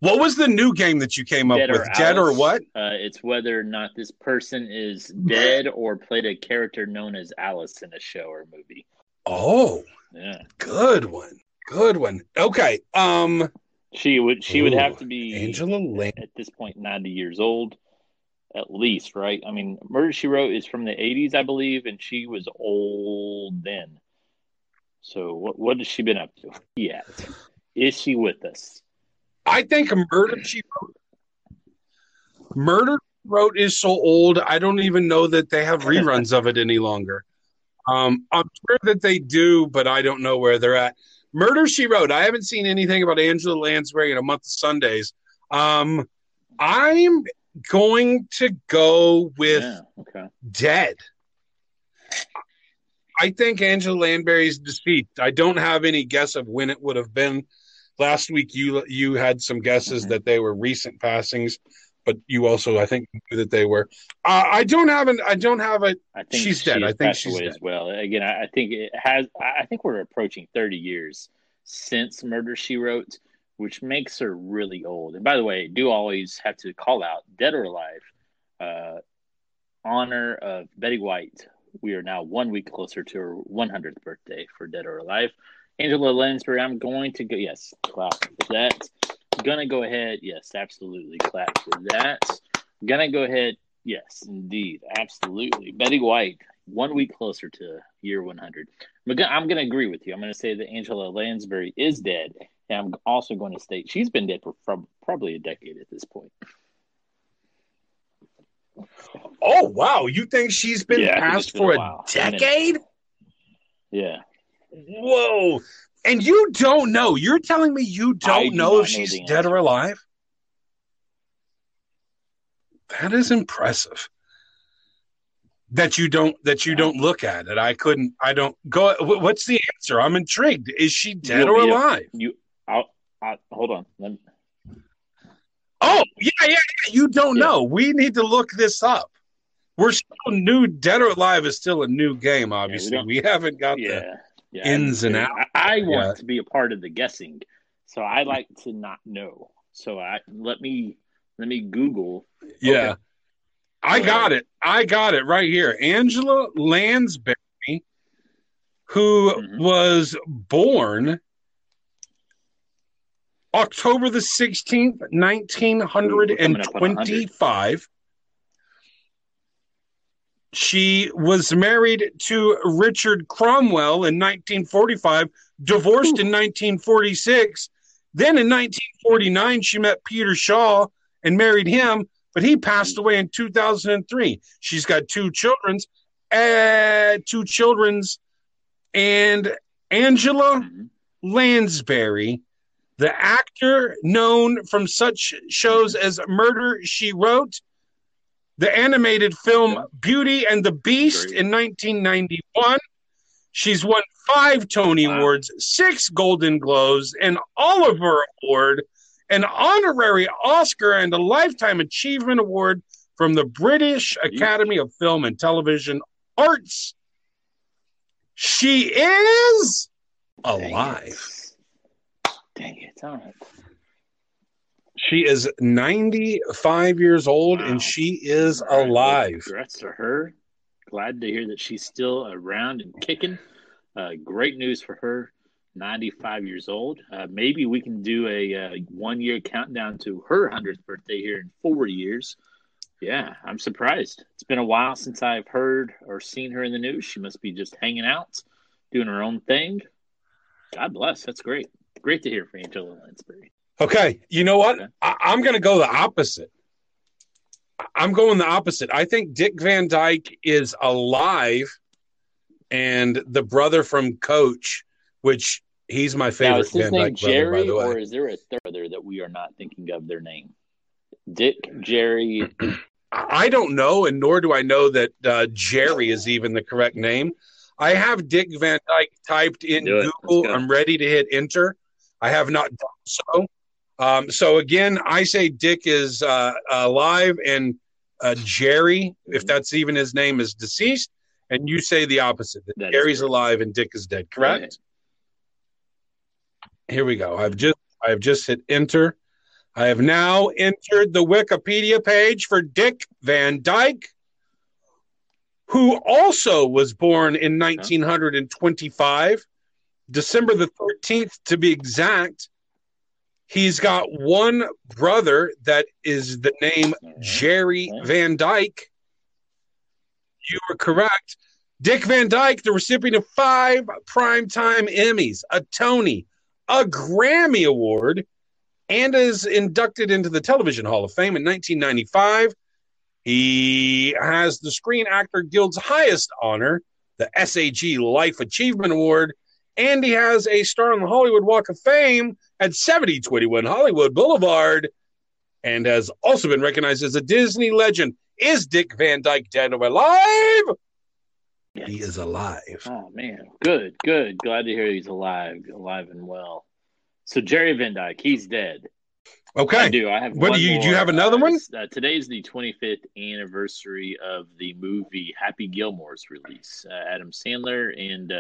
what was the new game that you came up Dead with? or Dead or what? Uh, it's whether or not this person is dead or played a character known as Alice in a show or movie. Oh, Yeah, good one. Good one. Okay. Um, she would. She would have to be Angela Lang. at this point 90 years old at least right i mean murder she wrote is from the 80s i believe and she was old then so what what has she been up to yet is she with us I think murder she wrote. Murder She wrote is so old. I don't even know that they have reruns of it any longer. Um, I'm sure that they do, but I don't know where they're at. Murder She Wrote. I haven't seen anything about Angela Lansbury in a month of Sundays. Um, I'm going to go with yeah okay Dead. I think Angela Lansbury's deceased. I don't have any guess of when it would have been. Last week, you you had some guesses that they were recent passings, but you also, I think, knew that they were. Uh, I don't have an. I don't have a. i think She's she dead. I think passed she's away dead. as well again I, I think it has i I think we're approaching 30 years since murder she wrote which makes her really old and by the way do always have to call out dead or alive uh, honor of Betty White, we are now one week closer to her 100th birthday for Dead or Alive. Angela Lansbury, I'm going to go. Yes, clap for that. Gonna go ahead. Yes, absolutely. Clap for that. Gonna go ahead. Yes, indeed. Absolutely. Betty White, one week closer to year 100. I'm gonna, I'm gonna agree with you. I'm gonna say that Angela Lansbury is dead. And I'm also going to state she's been dead for prob- probably a decade at this point. Oh wow! You think she's been Yeah, passed for a a, decade? Yeah. Whoa! And you don't know? You're telling me you don't do know if she's dead or alive? That is impressive. That you don't that you don't look at it. I couldn't. I don't go. What's the answer? I'm intrigued. Is she dead You'll or a- alive? You, I'll, I'll, hold on. Me, Oh yeah, yeah, yeah. You don't Yeah. know. We need to look this up. We're still new. Dead or alive is still a new game. Obviously, don't- we haven't got the. Yeah, ins and outs. I, I want Yeah. to be a part of the guessing, so I like to not know. So I let me let me Google. Yeah. Okay. I got it. I got it right here. Angela Lansbury, who Mhm. was born October the 16th, 1925. She was married to Richard Cromwell in 1945, divorced in 1946. Then in 1949, she met Peter Shaw and married him, but he passed away in 2003. She's got two children's, uh, two children's, and Angela. Lansbury, the actor known from such shows as Murder She Wrote, the animated film Yeah. Beauty and the Beast Great. in 1991. She's won five Tony Wow. Awards, six Golden Globes, an Oliver Award, an honorary Oscar, and a Lifetime Achievement Award from the British Academy of Film and Television Arts. She is alive. Dang alive. it. Dang it! All right. She is 95 years old Wow. and she is right, alive. Congrats to her. Glad to hear that she's still around and kicking. Uh, great news for her. 95 years old. Uh, maybe we can do a uh, one year countdown to her 100th birthday here in four years. Yeah, I'm surprised. It's been a while since I've heard or seen her in the news. She must be just hanging out, doing her own thing. God bless. That's great. Great to hear from Angela Lansbury. Okay, you know what? I, I'm going to go the opposite. I'm going the opposite. I think Dick Van Dyke is alive, and the brother from Coach, which he's my Now, favorite is his Van name Dyke brother, by Jerry, the way. or is there a third brother that we are not thinking of their name? Dick, Jerry. I don't know, and nor do I know that uh, Jerry is even the correct name. I have Dick Van Dyke typed in Google. Go. I'm ready to hit enter. I have not done so. Um, so again, I say Dick is uh, alive and uh, Jerry, if that's even his name, is deceased. And you say the opposite that, That Jerry's alive and Dick is dead. Correct. Here we go. I've just I have just hit enter. I have now entered the Wikipedia page for Dick Van Dyke, who also was born in 1925, December the 13th to be exact. He's got one brother that is the name Jerry Van Dyke. You are correct. Dick Van Dyke, the recipient of five Primetime Emmys, a Tony, a Grammy Award, and is inducted into the Television Hall of Fame in 1995. He has the Screen Actor Guild's highest honor, the SAG Life Achievement Award, and he has a star on the Hollywood Walk of Fame at 7021 Hollywood Boulevard, and has also been recognized as a Disney legend. Is Dick Van Dyke dead or alive? Yes. He is alive. Oh man, good, good. Glad to hear he's alive, alive and well. So Jerry Van Dyke, he's dead. I Okay. do. I have. What one do you- do you have another Uh, one? it's, Uh, today's the 25th anniversary of the movie Happy Gilmore's release. Uh, Adam Sandler and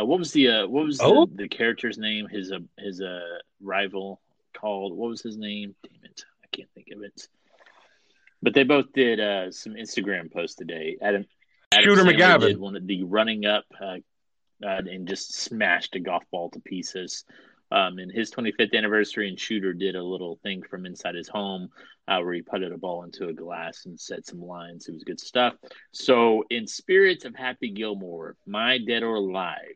uh, what was the uh, what was Oh. the, the character's name? His uh, his uh, rival called what was his name? Damn it, I can't think of it. But they both did uh, some Instagram posts today. Adam, Adam Shooter Sandler McGavin. did one of the running up uh, uh, and just smashed a golf ball to pieces. Um, and his 25th anniversary, and Shooter did a little thing from inside his home uh, where he putted a ball into a glass and said some lines. It was good stuff. So, in spirits of Happy Gilmore, my dead or alive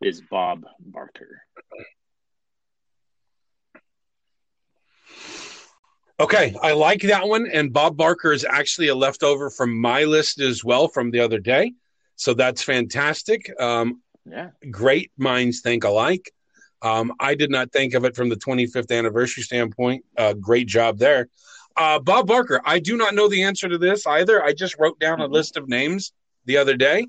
is Bob Barker. Okay, I like that one. And Bob Barker is actually a leftover from my list as well from the other day. So that's fantastic. Um, Yeah. great minds think alike. Um, I did not think of it from the 25th anniversary standpoint. Uh, great job there. Uh, Bob Barker, I do not know the answer to this either. I just wrote down a Mhm. list of names the other day.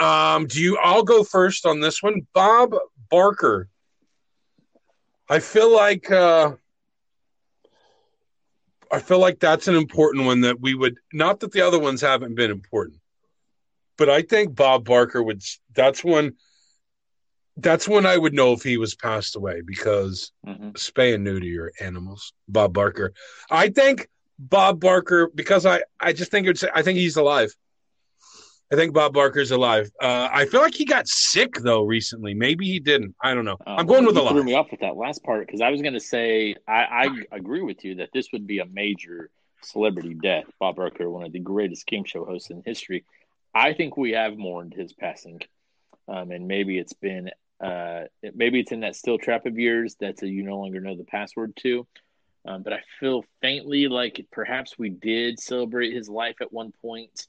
Um, do you? I'll go first on this one. Bob Barker. I feel like uh, I feel like that's an important one that we would not that the other ones haven't been important, but I think Bob Barker would. That's one. That's when I would know if he was passed away because hmm spay and neuter your animals. Bob Barker. I think Bob Barker because I I just think it's I think he's alive. I think Bob Barker's alive. Uh, I feel like he got sick though recently. Maybe he didn't. I don't know. I'm going with Oh, you threw me off with that last part because I was going to say I, I agree with you that this would be a major celebrity death. Bob Barker, one of the greatest game show hosts in history. I think we have mourned his passing, um, and maybe it's been uh, maybe it's in that still trap of yours that's a you no longer know the password to. Um, but I feel faintly like perhaps we did celebrate his life at one point,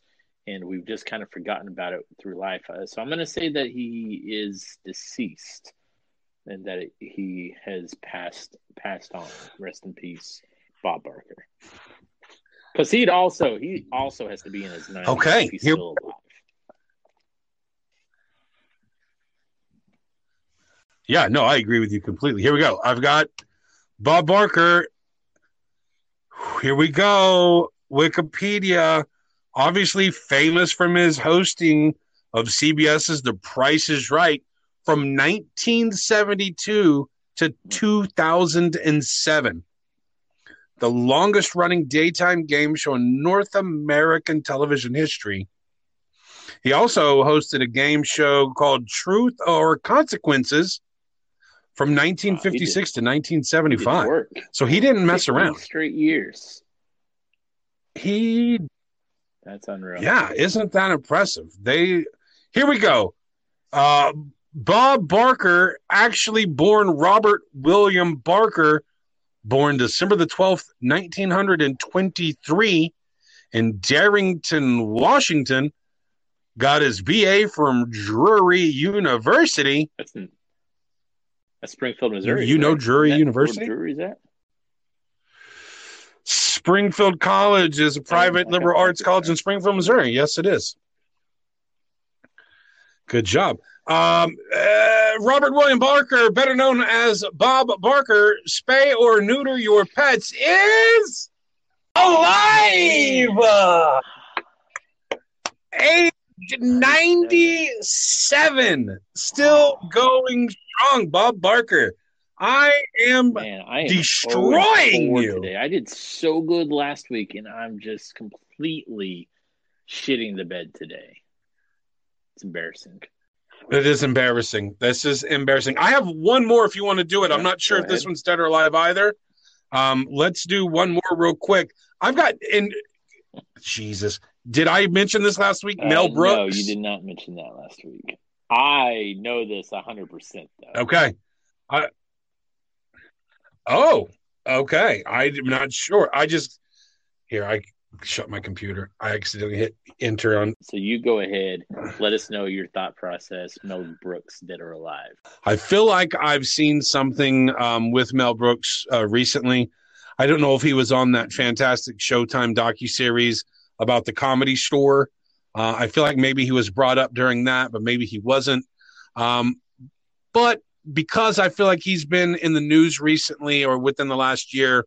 and we've just kind of forgotten about it through life. Uh, so I'm going to say that he is deceased and that it, he has passed passed on. Rest in peace, Bob Barker. Because he'd also he also has to be in his 90s Okay, he's here- still alive. Yeah, no, I agree with you completely. Here we go. I've got Bob Barker. Here we go. Wikipedia, obviously famous from his hosting of CBS's The Price is Right from 1972 to 2007. The longest running daytime game show in North American television history. He also hosted a game show called Truth or Consequences from 1956 to 1975. work. So he didn't mess around. Straight years. He That's unreal. Yeah, isn't that impressive? They here we go. Uh, Bob Barker, actually born Robert William Barker, born December the twelfth, nineteen hundred and twenty-three, in Darrington, Washington, got his BA from Drury University. That's in that's Springfield, Missouri. You know? Drury that University? Where Drury's at? Springfield College is a private liberal arts college in Springfield, Missouri. Yes, it is. Good job. Um, uh, Robert William Barker, better known as Bob Barker, spay or neuter your pets, is alive! Age 97, still going strong. Bob Barker. I am Man, I am Destroying you. today. I did so good last week, and I'm just completely shitting the bed today. It's embarrassing. It is embarrassing. This is embarrassing. I have one more if you want to do it. I'm not sure if this one's dead or alive either. Um, let's do one more real quick. I've got in Jesus. Did I mention this last week? Uh, Mel Brooks. No, you did not mention that last week. I know this 100% though. Okay. I Oh, okay. I'm not sure. I just here I shut my computer. I accidentally hit enter on So you go ahead. Let us know your thought process. Mel Brooks, dead or alive. I feel like I've seen something um, with Mel Brooks uh, recently. I don't know if he was on that fantastic Showtime docu series about the Comedy Store. Uh, I feel like maybe he was brought up during that, but maybe he wasn't. Um, but because I feel like he's been in the news recently or within the last year,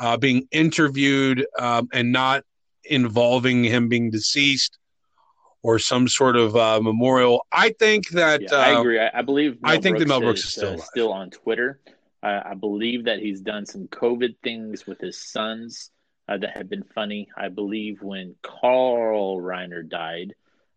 uh, being interviewed um, and not involving him being deceased or some sort of uh, memorial, I think that Yeah, I uh, agree. I, I believe. I think that Mel Brooks is, is still still on Twitter. I believe that he's done some COVID things with his sons uh, that have been funny. I believe when Carl Reiner died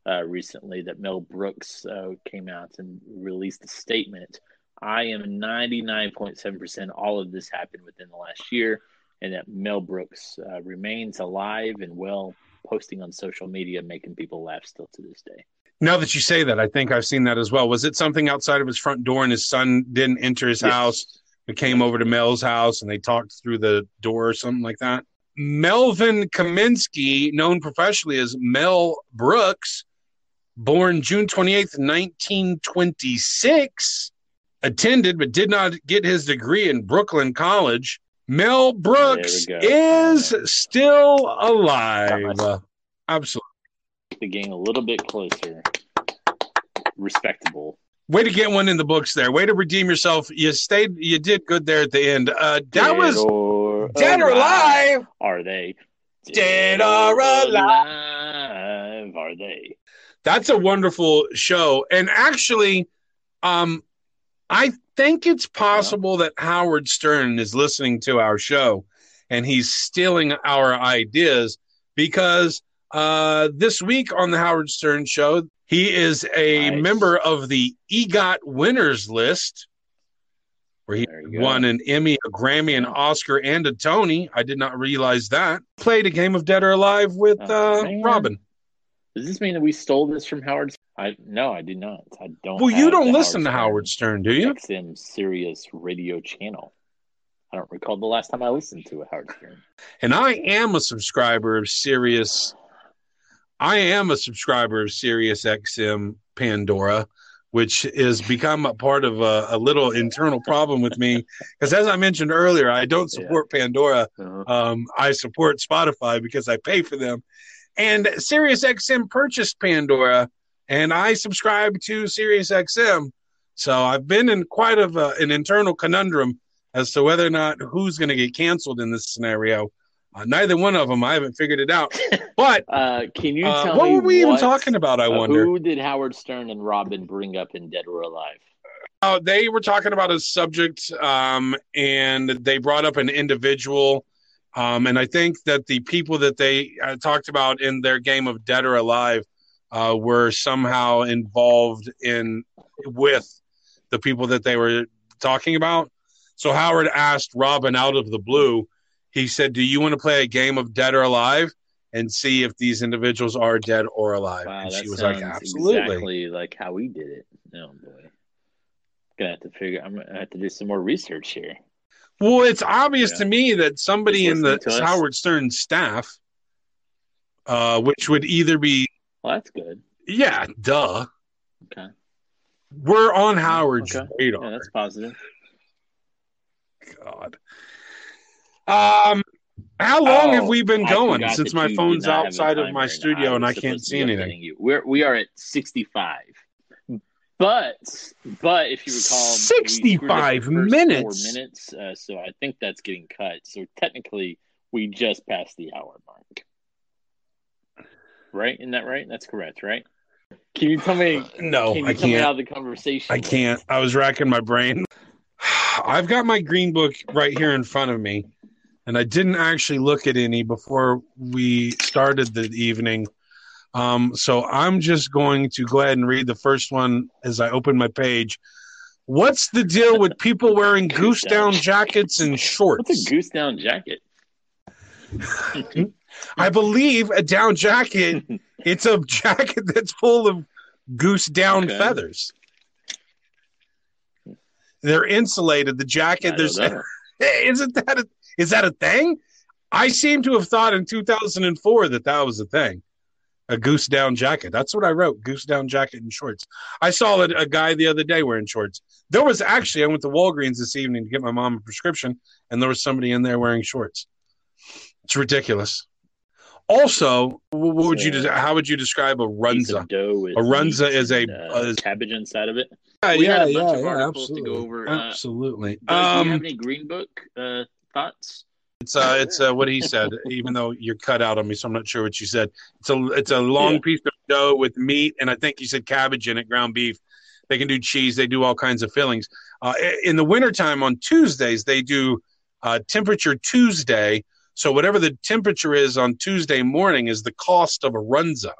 uh, recently, that Mel Brooks uh, came out and released a statement. I am 99.7% all of this happened within the last year, and that Mel Brooks uh, remains alive and well, posting on social media, making people laugh still to this day. Now that you say that, I think I've seen that as well. Was it something outside of his front door and his son didn't enter his Yes. house, but came over to Mel's house and they talked through the door or something like that? Melvin Kaminsky, known professionally as Mel Brooks, born June 28th, 1926, attended but did not get his degree in Brooklyn College. Mel Brooks is still alive. Absolutely. the game a little bit closer. Respectable. Way to get one in the books there. Way to redeem yourself. You stayed. You did good there at the end. Uh, that Dead was or dead or alive. Are they Dead or alive. alive? Are they? That's a wonderful show. And actually, um, I think it's possible that Howard Stern is listening to our show and he's stealing our ideas because uh, this week on the Howard Stern show, he is a Nice. member of the EGOT winners list where he go. won an Emmy, a Grammy, an Oscar, and a Tony. I did not realize that. Played a game of Dead or Alive with Oh, uh. Robin. Does this mean that we stole this from Howard? I no, I did not. I don't. Well, you don't listen to Howard Stern, do you? XM Sirius radio channel. I don't recall the last time I listened to a Howard Stern. And I am a subscriber of Sirius. I am a subscriber of Sirius XM Pandora, which has become a part of a, a little internal problem with me. Because as I mentioned earlier, I don't support Pandora. Uh-huh. Um, I support Spotify because I pay for them. And SiriusXM purchased Pandora, and I subscribe to SiriusXM. So I've been in quite of a, an internal conundrum as to whether or not who's going to get canceled in this scenario. Uh, neither one of them, I haven't figured it out. But Uh, can you uh, what were we even talking about? I uh, wonder. who did Howard Stern and Robin bring up in Dead or Alive? Uh, they were talking about a subject, um, and they brought up an individual. Um, and I think that the people that they uh, talked about in their game of Dead or Alive uh, were somehow involved in with the people that they were talking about. So Howard asked Robin out of the blue. He said, "Do you want to play a game of Dead or Alive and see if these individuals are dead or alive?" Wow, and she was like, "Absolutely." exactly like how we did it. Oh boy, gonna have to figure. I'm gonna have to do some more research here. Well, it's obvious Yeah. to me that somebody in the listening to us. Howard Stern staff, uh, which would either be, Well, that's good. yeah, duh, Okay, we're on Howard's Okay. radar. yeah, that's positive. God. Um, how long have Oh, we been going since my phone's have outside of my studio and I can't see anything? You. We're we are at 65. But but if you recall, we screwed up the 65 first minutes? Four minutes. Uh, so I think that's getting cut. So technically, we just passed the hour mark. Right? Isn't that right? That's correct, right? Can you tell me? No, can you I tell me can't. how the conversation? I can't. I was racking my brain. I've got my green book right here in front of me, and I didn't actually look at any before we started the evening. Um, so I'm just going to go ahead and read the first one as I open my page. What's the deal with people wearing goose down jackets and shorts? What's a goose down jacket? I believe a down jacket. It's a jacket that's full of goose down Okay. feathers. They're insulated. The jacket. There's isn't that a, is that a thing? I seem to have thought in 2004 that that was a thing. A goose down jacket. That's what I wrote. Goose down jacket and shorts. I saw a, a guy the other day wearing shorts. There was actually I went to Walgreens this evening to get my mom a prescription, and there was somebody in there wearing shorts. It's ridiculous. Also, what would you? Yeah. des- How would you describe a runza? A runza meat is a- and, uh, is- cabbage inside of it. Yeah, We had a yeah, bunch yeah, of yeah, to absolutely, go over, uh, absolutely. Do you Um, have any Green Book uh, thoughts? It's uh, it's uh, what he said. Even though you're cut out on me, so I'm not sure what you said. It's a it's a long Yeah. piece of dough with meat, and I think you said cabbage in it, ground beef. They can do cheese. They do all kinds of fillings. Uh, in the wintertime on Tuesdays, they do uh, temperature Tuesday. So whatever the temperature is on Tuesday morning is the cost of a runza.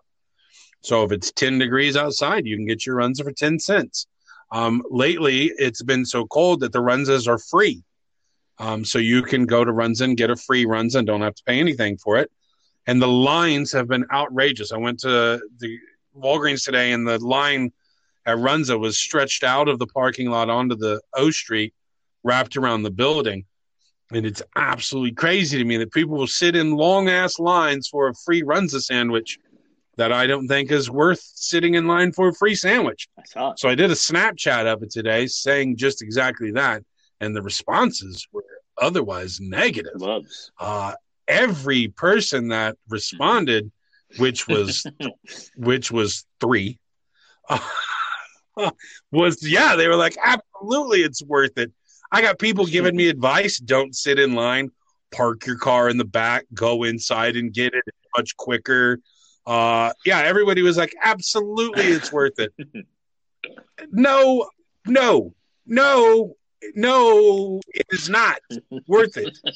So if it's 10 degrees outside, you can get your runza for 10 cents. Um, lately, it's been so cold that the runzas are free. Um, so you can go to Runza and get a free Runza and don't have to pay anything for it. And the lines have been outrageous. I went to the Walgreens today, and the line at Runza was stretched out of the parking lot onto the O Street, wrapped around the building. And it's absolutely crazy to me that people will sit in long ass lines for a free Runza sandwich that I don't think is worth sitting in line for a free sandwich. I saw it. So I did a Snapchat of it today saying just exactly that. And the responses were otherwise negative. Uh, every person that responded, which was which was three, was yeah, they were like, absolutely, it's worth it. I got people giving me advice: don't sit in line, park your car in the back, go inside and get it much quicker. Uh, yeah, everybody was like, absolutely, it's worth it. No, no, no, no, it is not worth it.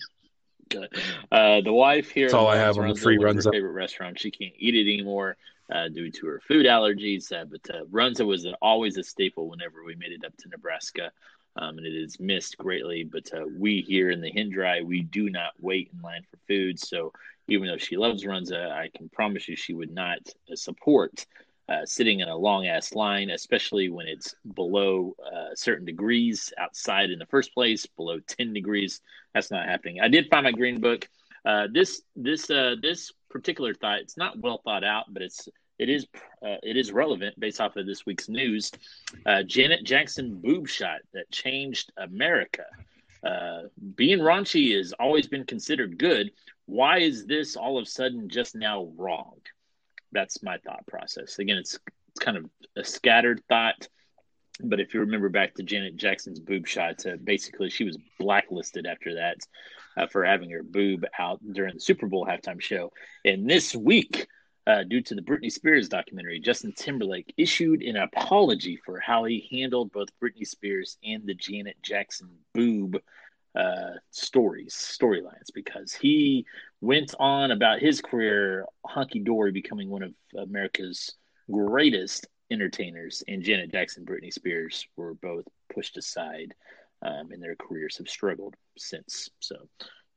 Uh, the wife here. That's all I have on the free runs. her Runza. Favorite restaurant. She can't eat it anymore uh, due to her food allergies. Uh, but uh, Runza was always a staple whenever we made it up to Nebraska, um, and it is missed greatly. But uh, we here in the Hen Dry, we do not wait in line for food. So even though she loves Runza, I can promise you she would not uh, support. Uh, sitting in a long ass line, especially when it's below uh, certain degrees outside in the first place, below 10 degrees. That's not happening. I did find my green book. Uh, this this uh, this particular thought it's not well thought out, but it's it is uh, it is relevant based off of this week's news. Janet Jackson boob shot that changed America. Being raunchy has always been considered good. Why is this all of a sudden just now wrong? That's my thought process. Again, it's, it's kind of a scattered thought. But if you remember back to Janet Jackson's boob shots, uh, basically she was blacklisted after that uh, for having her boob out during the Super Bowl halftime show. And this week, Uh, due to the Britney Spears documentary, Justin Timberlake issued an apology for how he handled both Britney Spears and the Janet Jackson boob uh, stories, storylines, because he went on about his career hunky dory, becoming one of America's greatest entertainers, and Janet Jackson, Britney Spears were both pushed aside, um, and their careers have struggled since. So,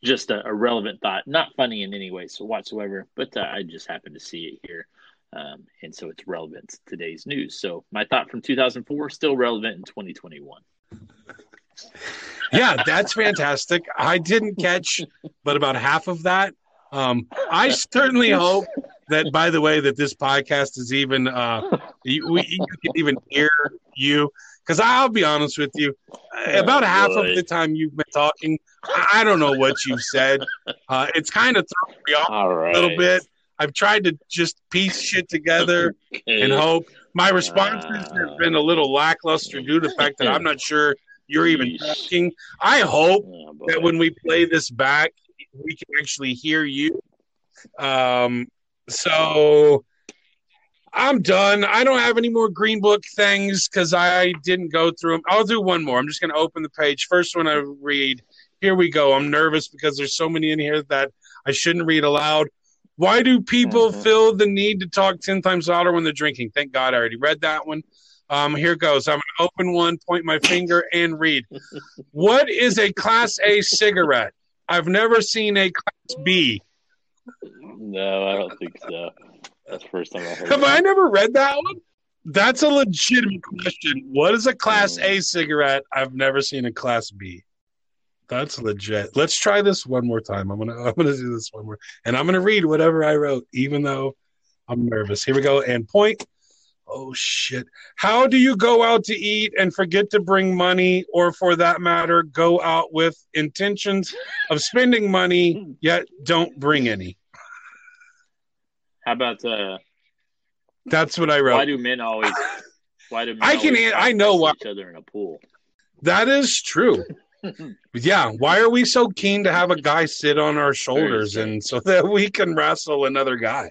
just a, a, relevant thought, not funny in any way so whatsoever, but uh, I just happened to see it here. Um, and so it's relevant to today's news. So my thought from 2004 still relevant in 2021. Yeah, that's fantastic. I didn't catch, but about half of that. Um, I certainly hope that, by the way, that this podcast is even uh, you, we, you can even hear you because I'll be honest with you, oh, about half of the time you've been talking, I don't know what you've said. Uh, it's kind of thrown me off right. a little bit. I've tried to just piece shit together okay. and hope. My responses uh, have been a little lackluster due to the fact that I'm not sure you're even talking. I hope oh, that when we play this back, we can actually hear you. Um, so I'm done. I don't have any more Green Book things because I didn't go through them. I'll do one more. I'm just going to open the page. First one I read. Here we go. I'm nervous because there's so many in here that I shouldn't read aloud. Why do people mm-hmm. feel the need to talk 10 times louder when they're drinking? Thank God I already read that one. Um, here goes. I'm going to open one, point my finger, and read. what is a Class A cigarette? I've never seen a Class B. No, I don't think so. That's the first time I heard. Have that. I never read that one? That's a legitimate question. What is a Class A cigarette? I've never seen a Class B. That's legit. Let's try this one more time. I'm gonna I'm gonna do this one more, and I'm gonna read whatever I wrote, even though I'm nervous. Here we go. And point. Oh shit! How do you go out to eat and forget to bring money, or for that matter, go out with intentions of spending money yet don't bring any? How about uh? That's what I wrote. Why do men always? Why do men I can? I know why. Each other in a pool. That is true. yeah, why are we so keen to have a guy sit on our shoulders and so that we can wrestle another guy?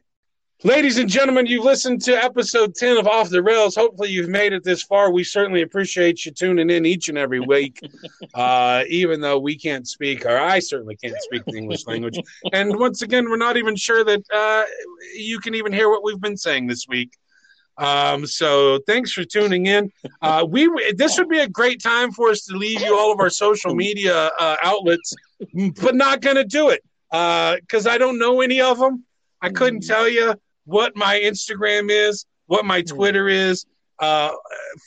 Ladies and gentlemen, you've listened to episode 10 of Off the Rails. Hopefully, you've made it this far. We certainly appreciate you tuning in each and every week, uh, even though we can't speak, or I certainly can't speak the English language. And once again, we're not even sure that uh, you can even hear what we've been saying this week. Um, so thanks for tuning in. Uh, we this would be a great time for us to leave you all of our social media uh, outlets, but not going to do it because uh, I don't know any of them. I couldn't tell you what my Instagram is, what my hmm. Twitter is. Uh,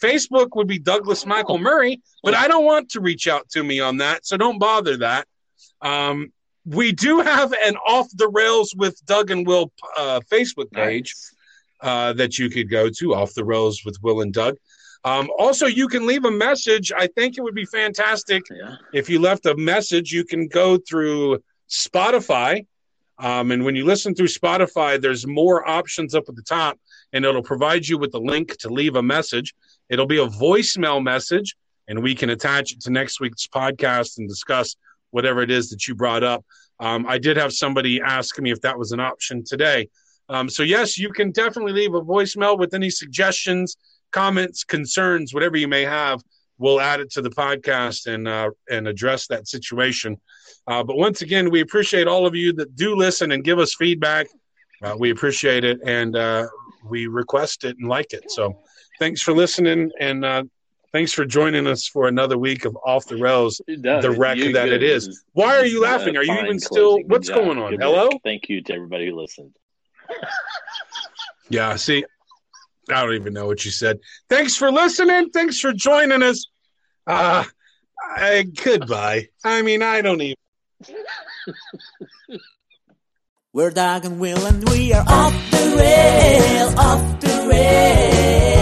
Facebook would be Douglas Michael Murray, but I don't want to reach out to me on that, so don't bother that. Um, we do have an off the rails with Doug and Will uh, Facebook page uh, that you could go to, off the rails with Will and Doug. Um, also, you can leave a message. I think it would be fantastic yeah. if you left a message. You can go through Spotify um, and when you listen through Spotify, there's more options up at the top, and it'll provide you with the link to leave a message. It'll be a voicemail message, and we can attach it to next week's podcast and discuss whatever it is that you brought up. Um, I did have somebody ask me if that was an option today. Um, so, yes, you can definitely leave a voicemail with any suggestions, comments, concerns, whatever you may have. We'll add it to the podcast and uh, and address that situation. Uh, but once again, we appreciate all of you that do listen and give us feedback. Uh, we appreciate it and uh, we request it and like it. So thanks for listening and uh, thanks for joining us for another week of Off the Rails, the wreck you that it is. Why are you laughing? Are you even still? What's going on? Hello? Thank you to everybody who listened. yeah, see, I don't even know what you said. Thanks for listening. Thanks for joining us. Uh, I, goodbye. I mean, I don't even. We're Doug and Will, and we are off the rail, off the rail.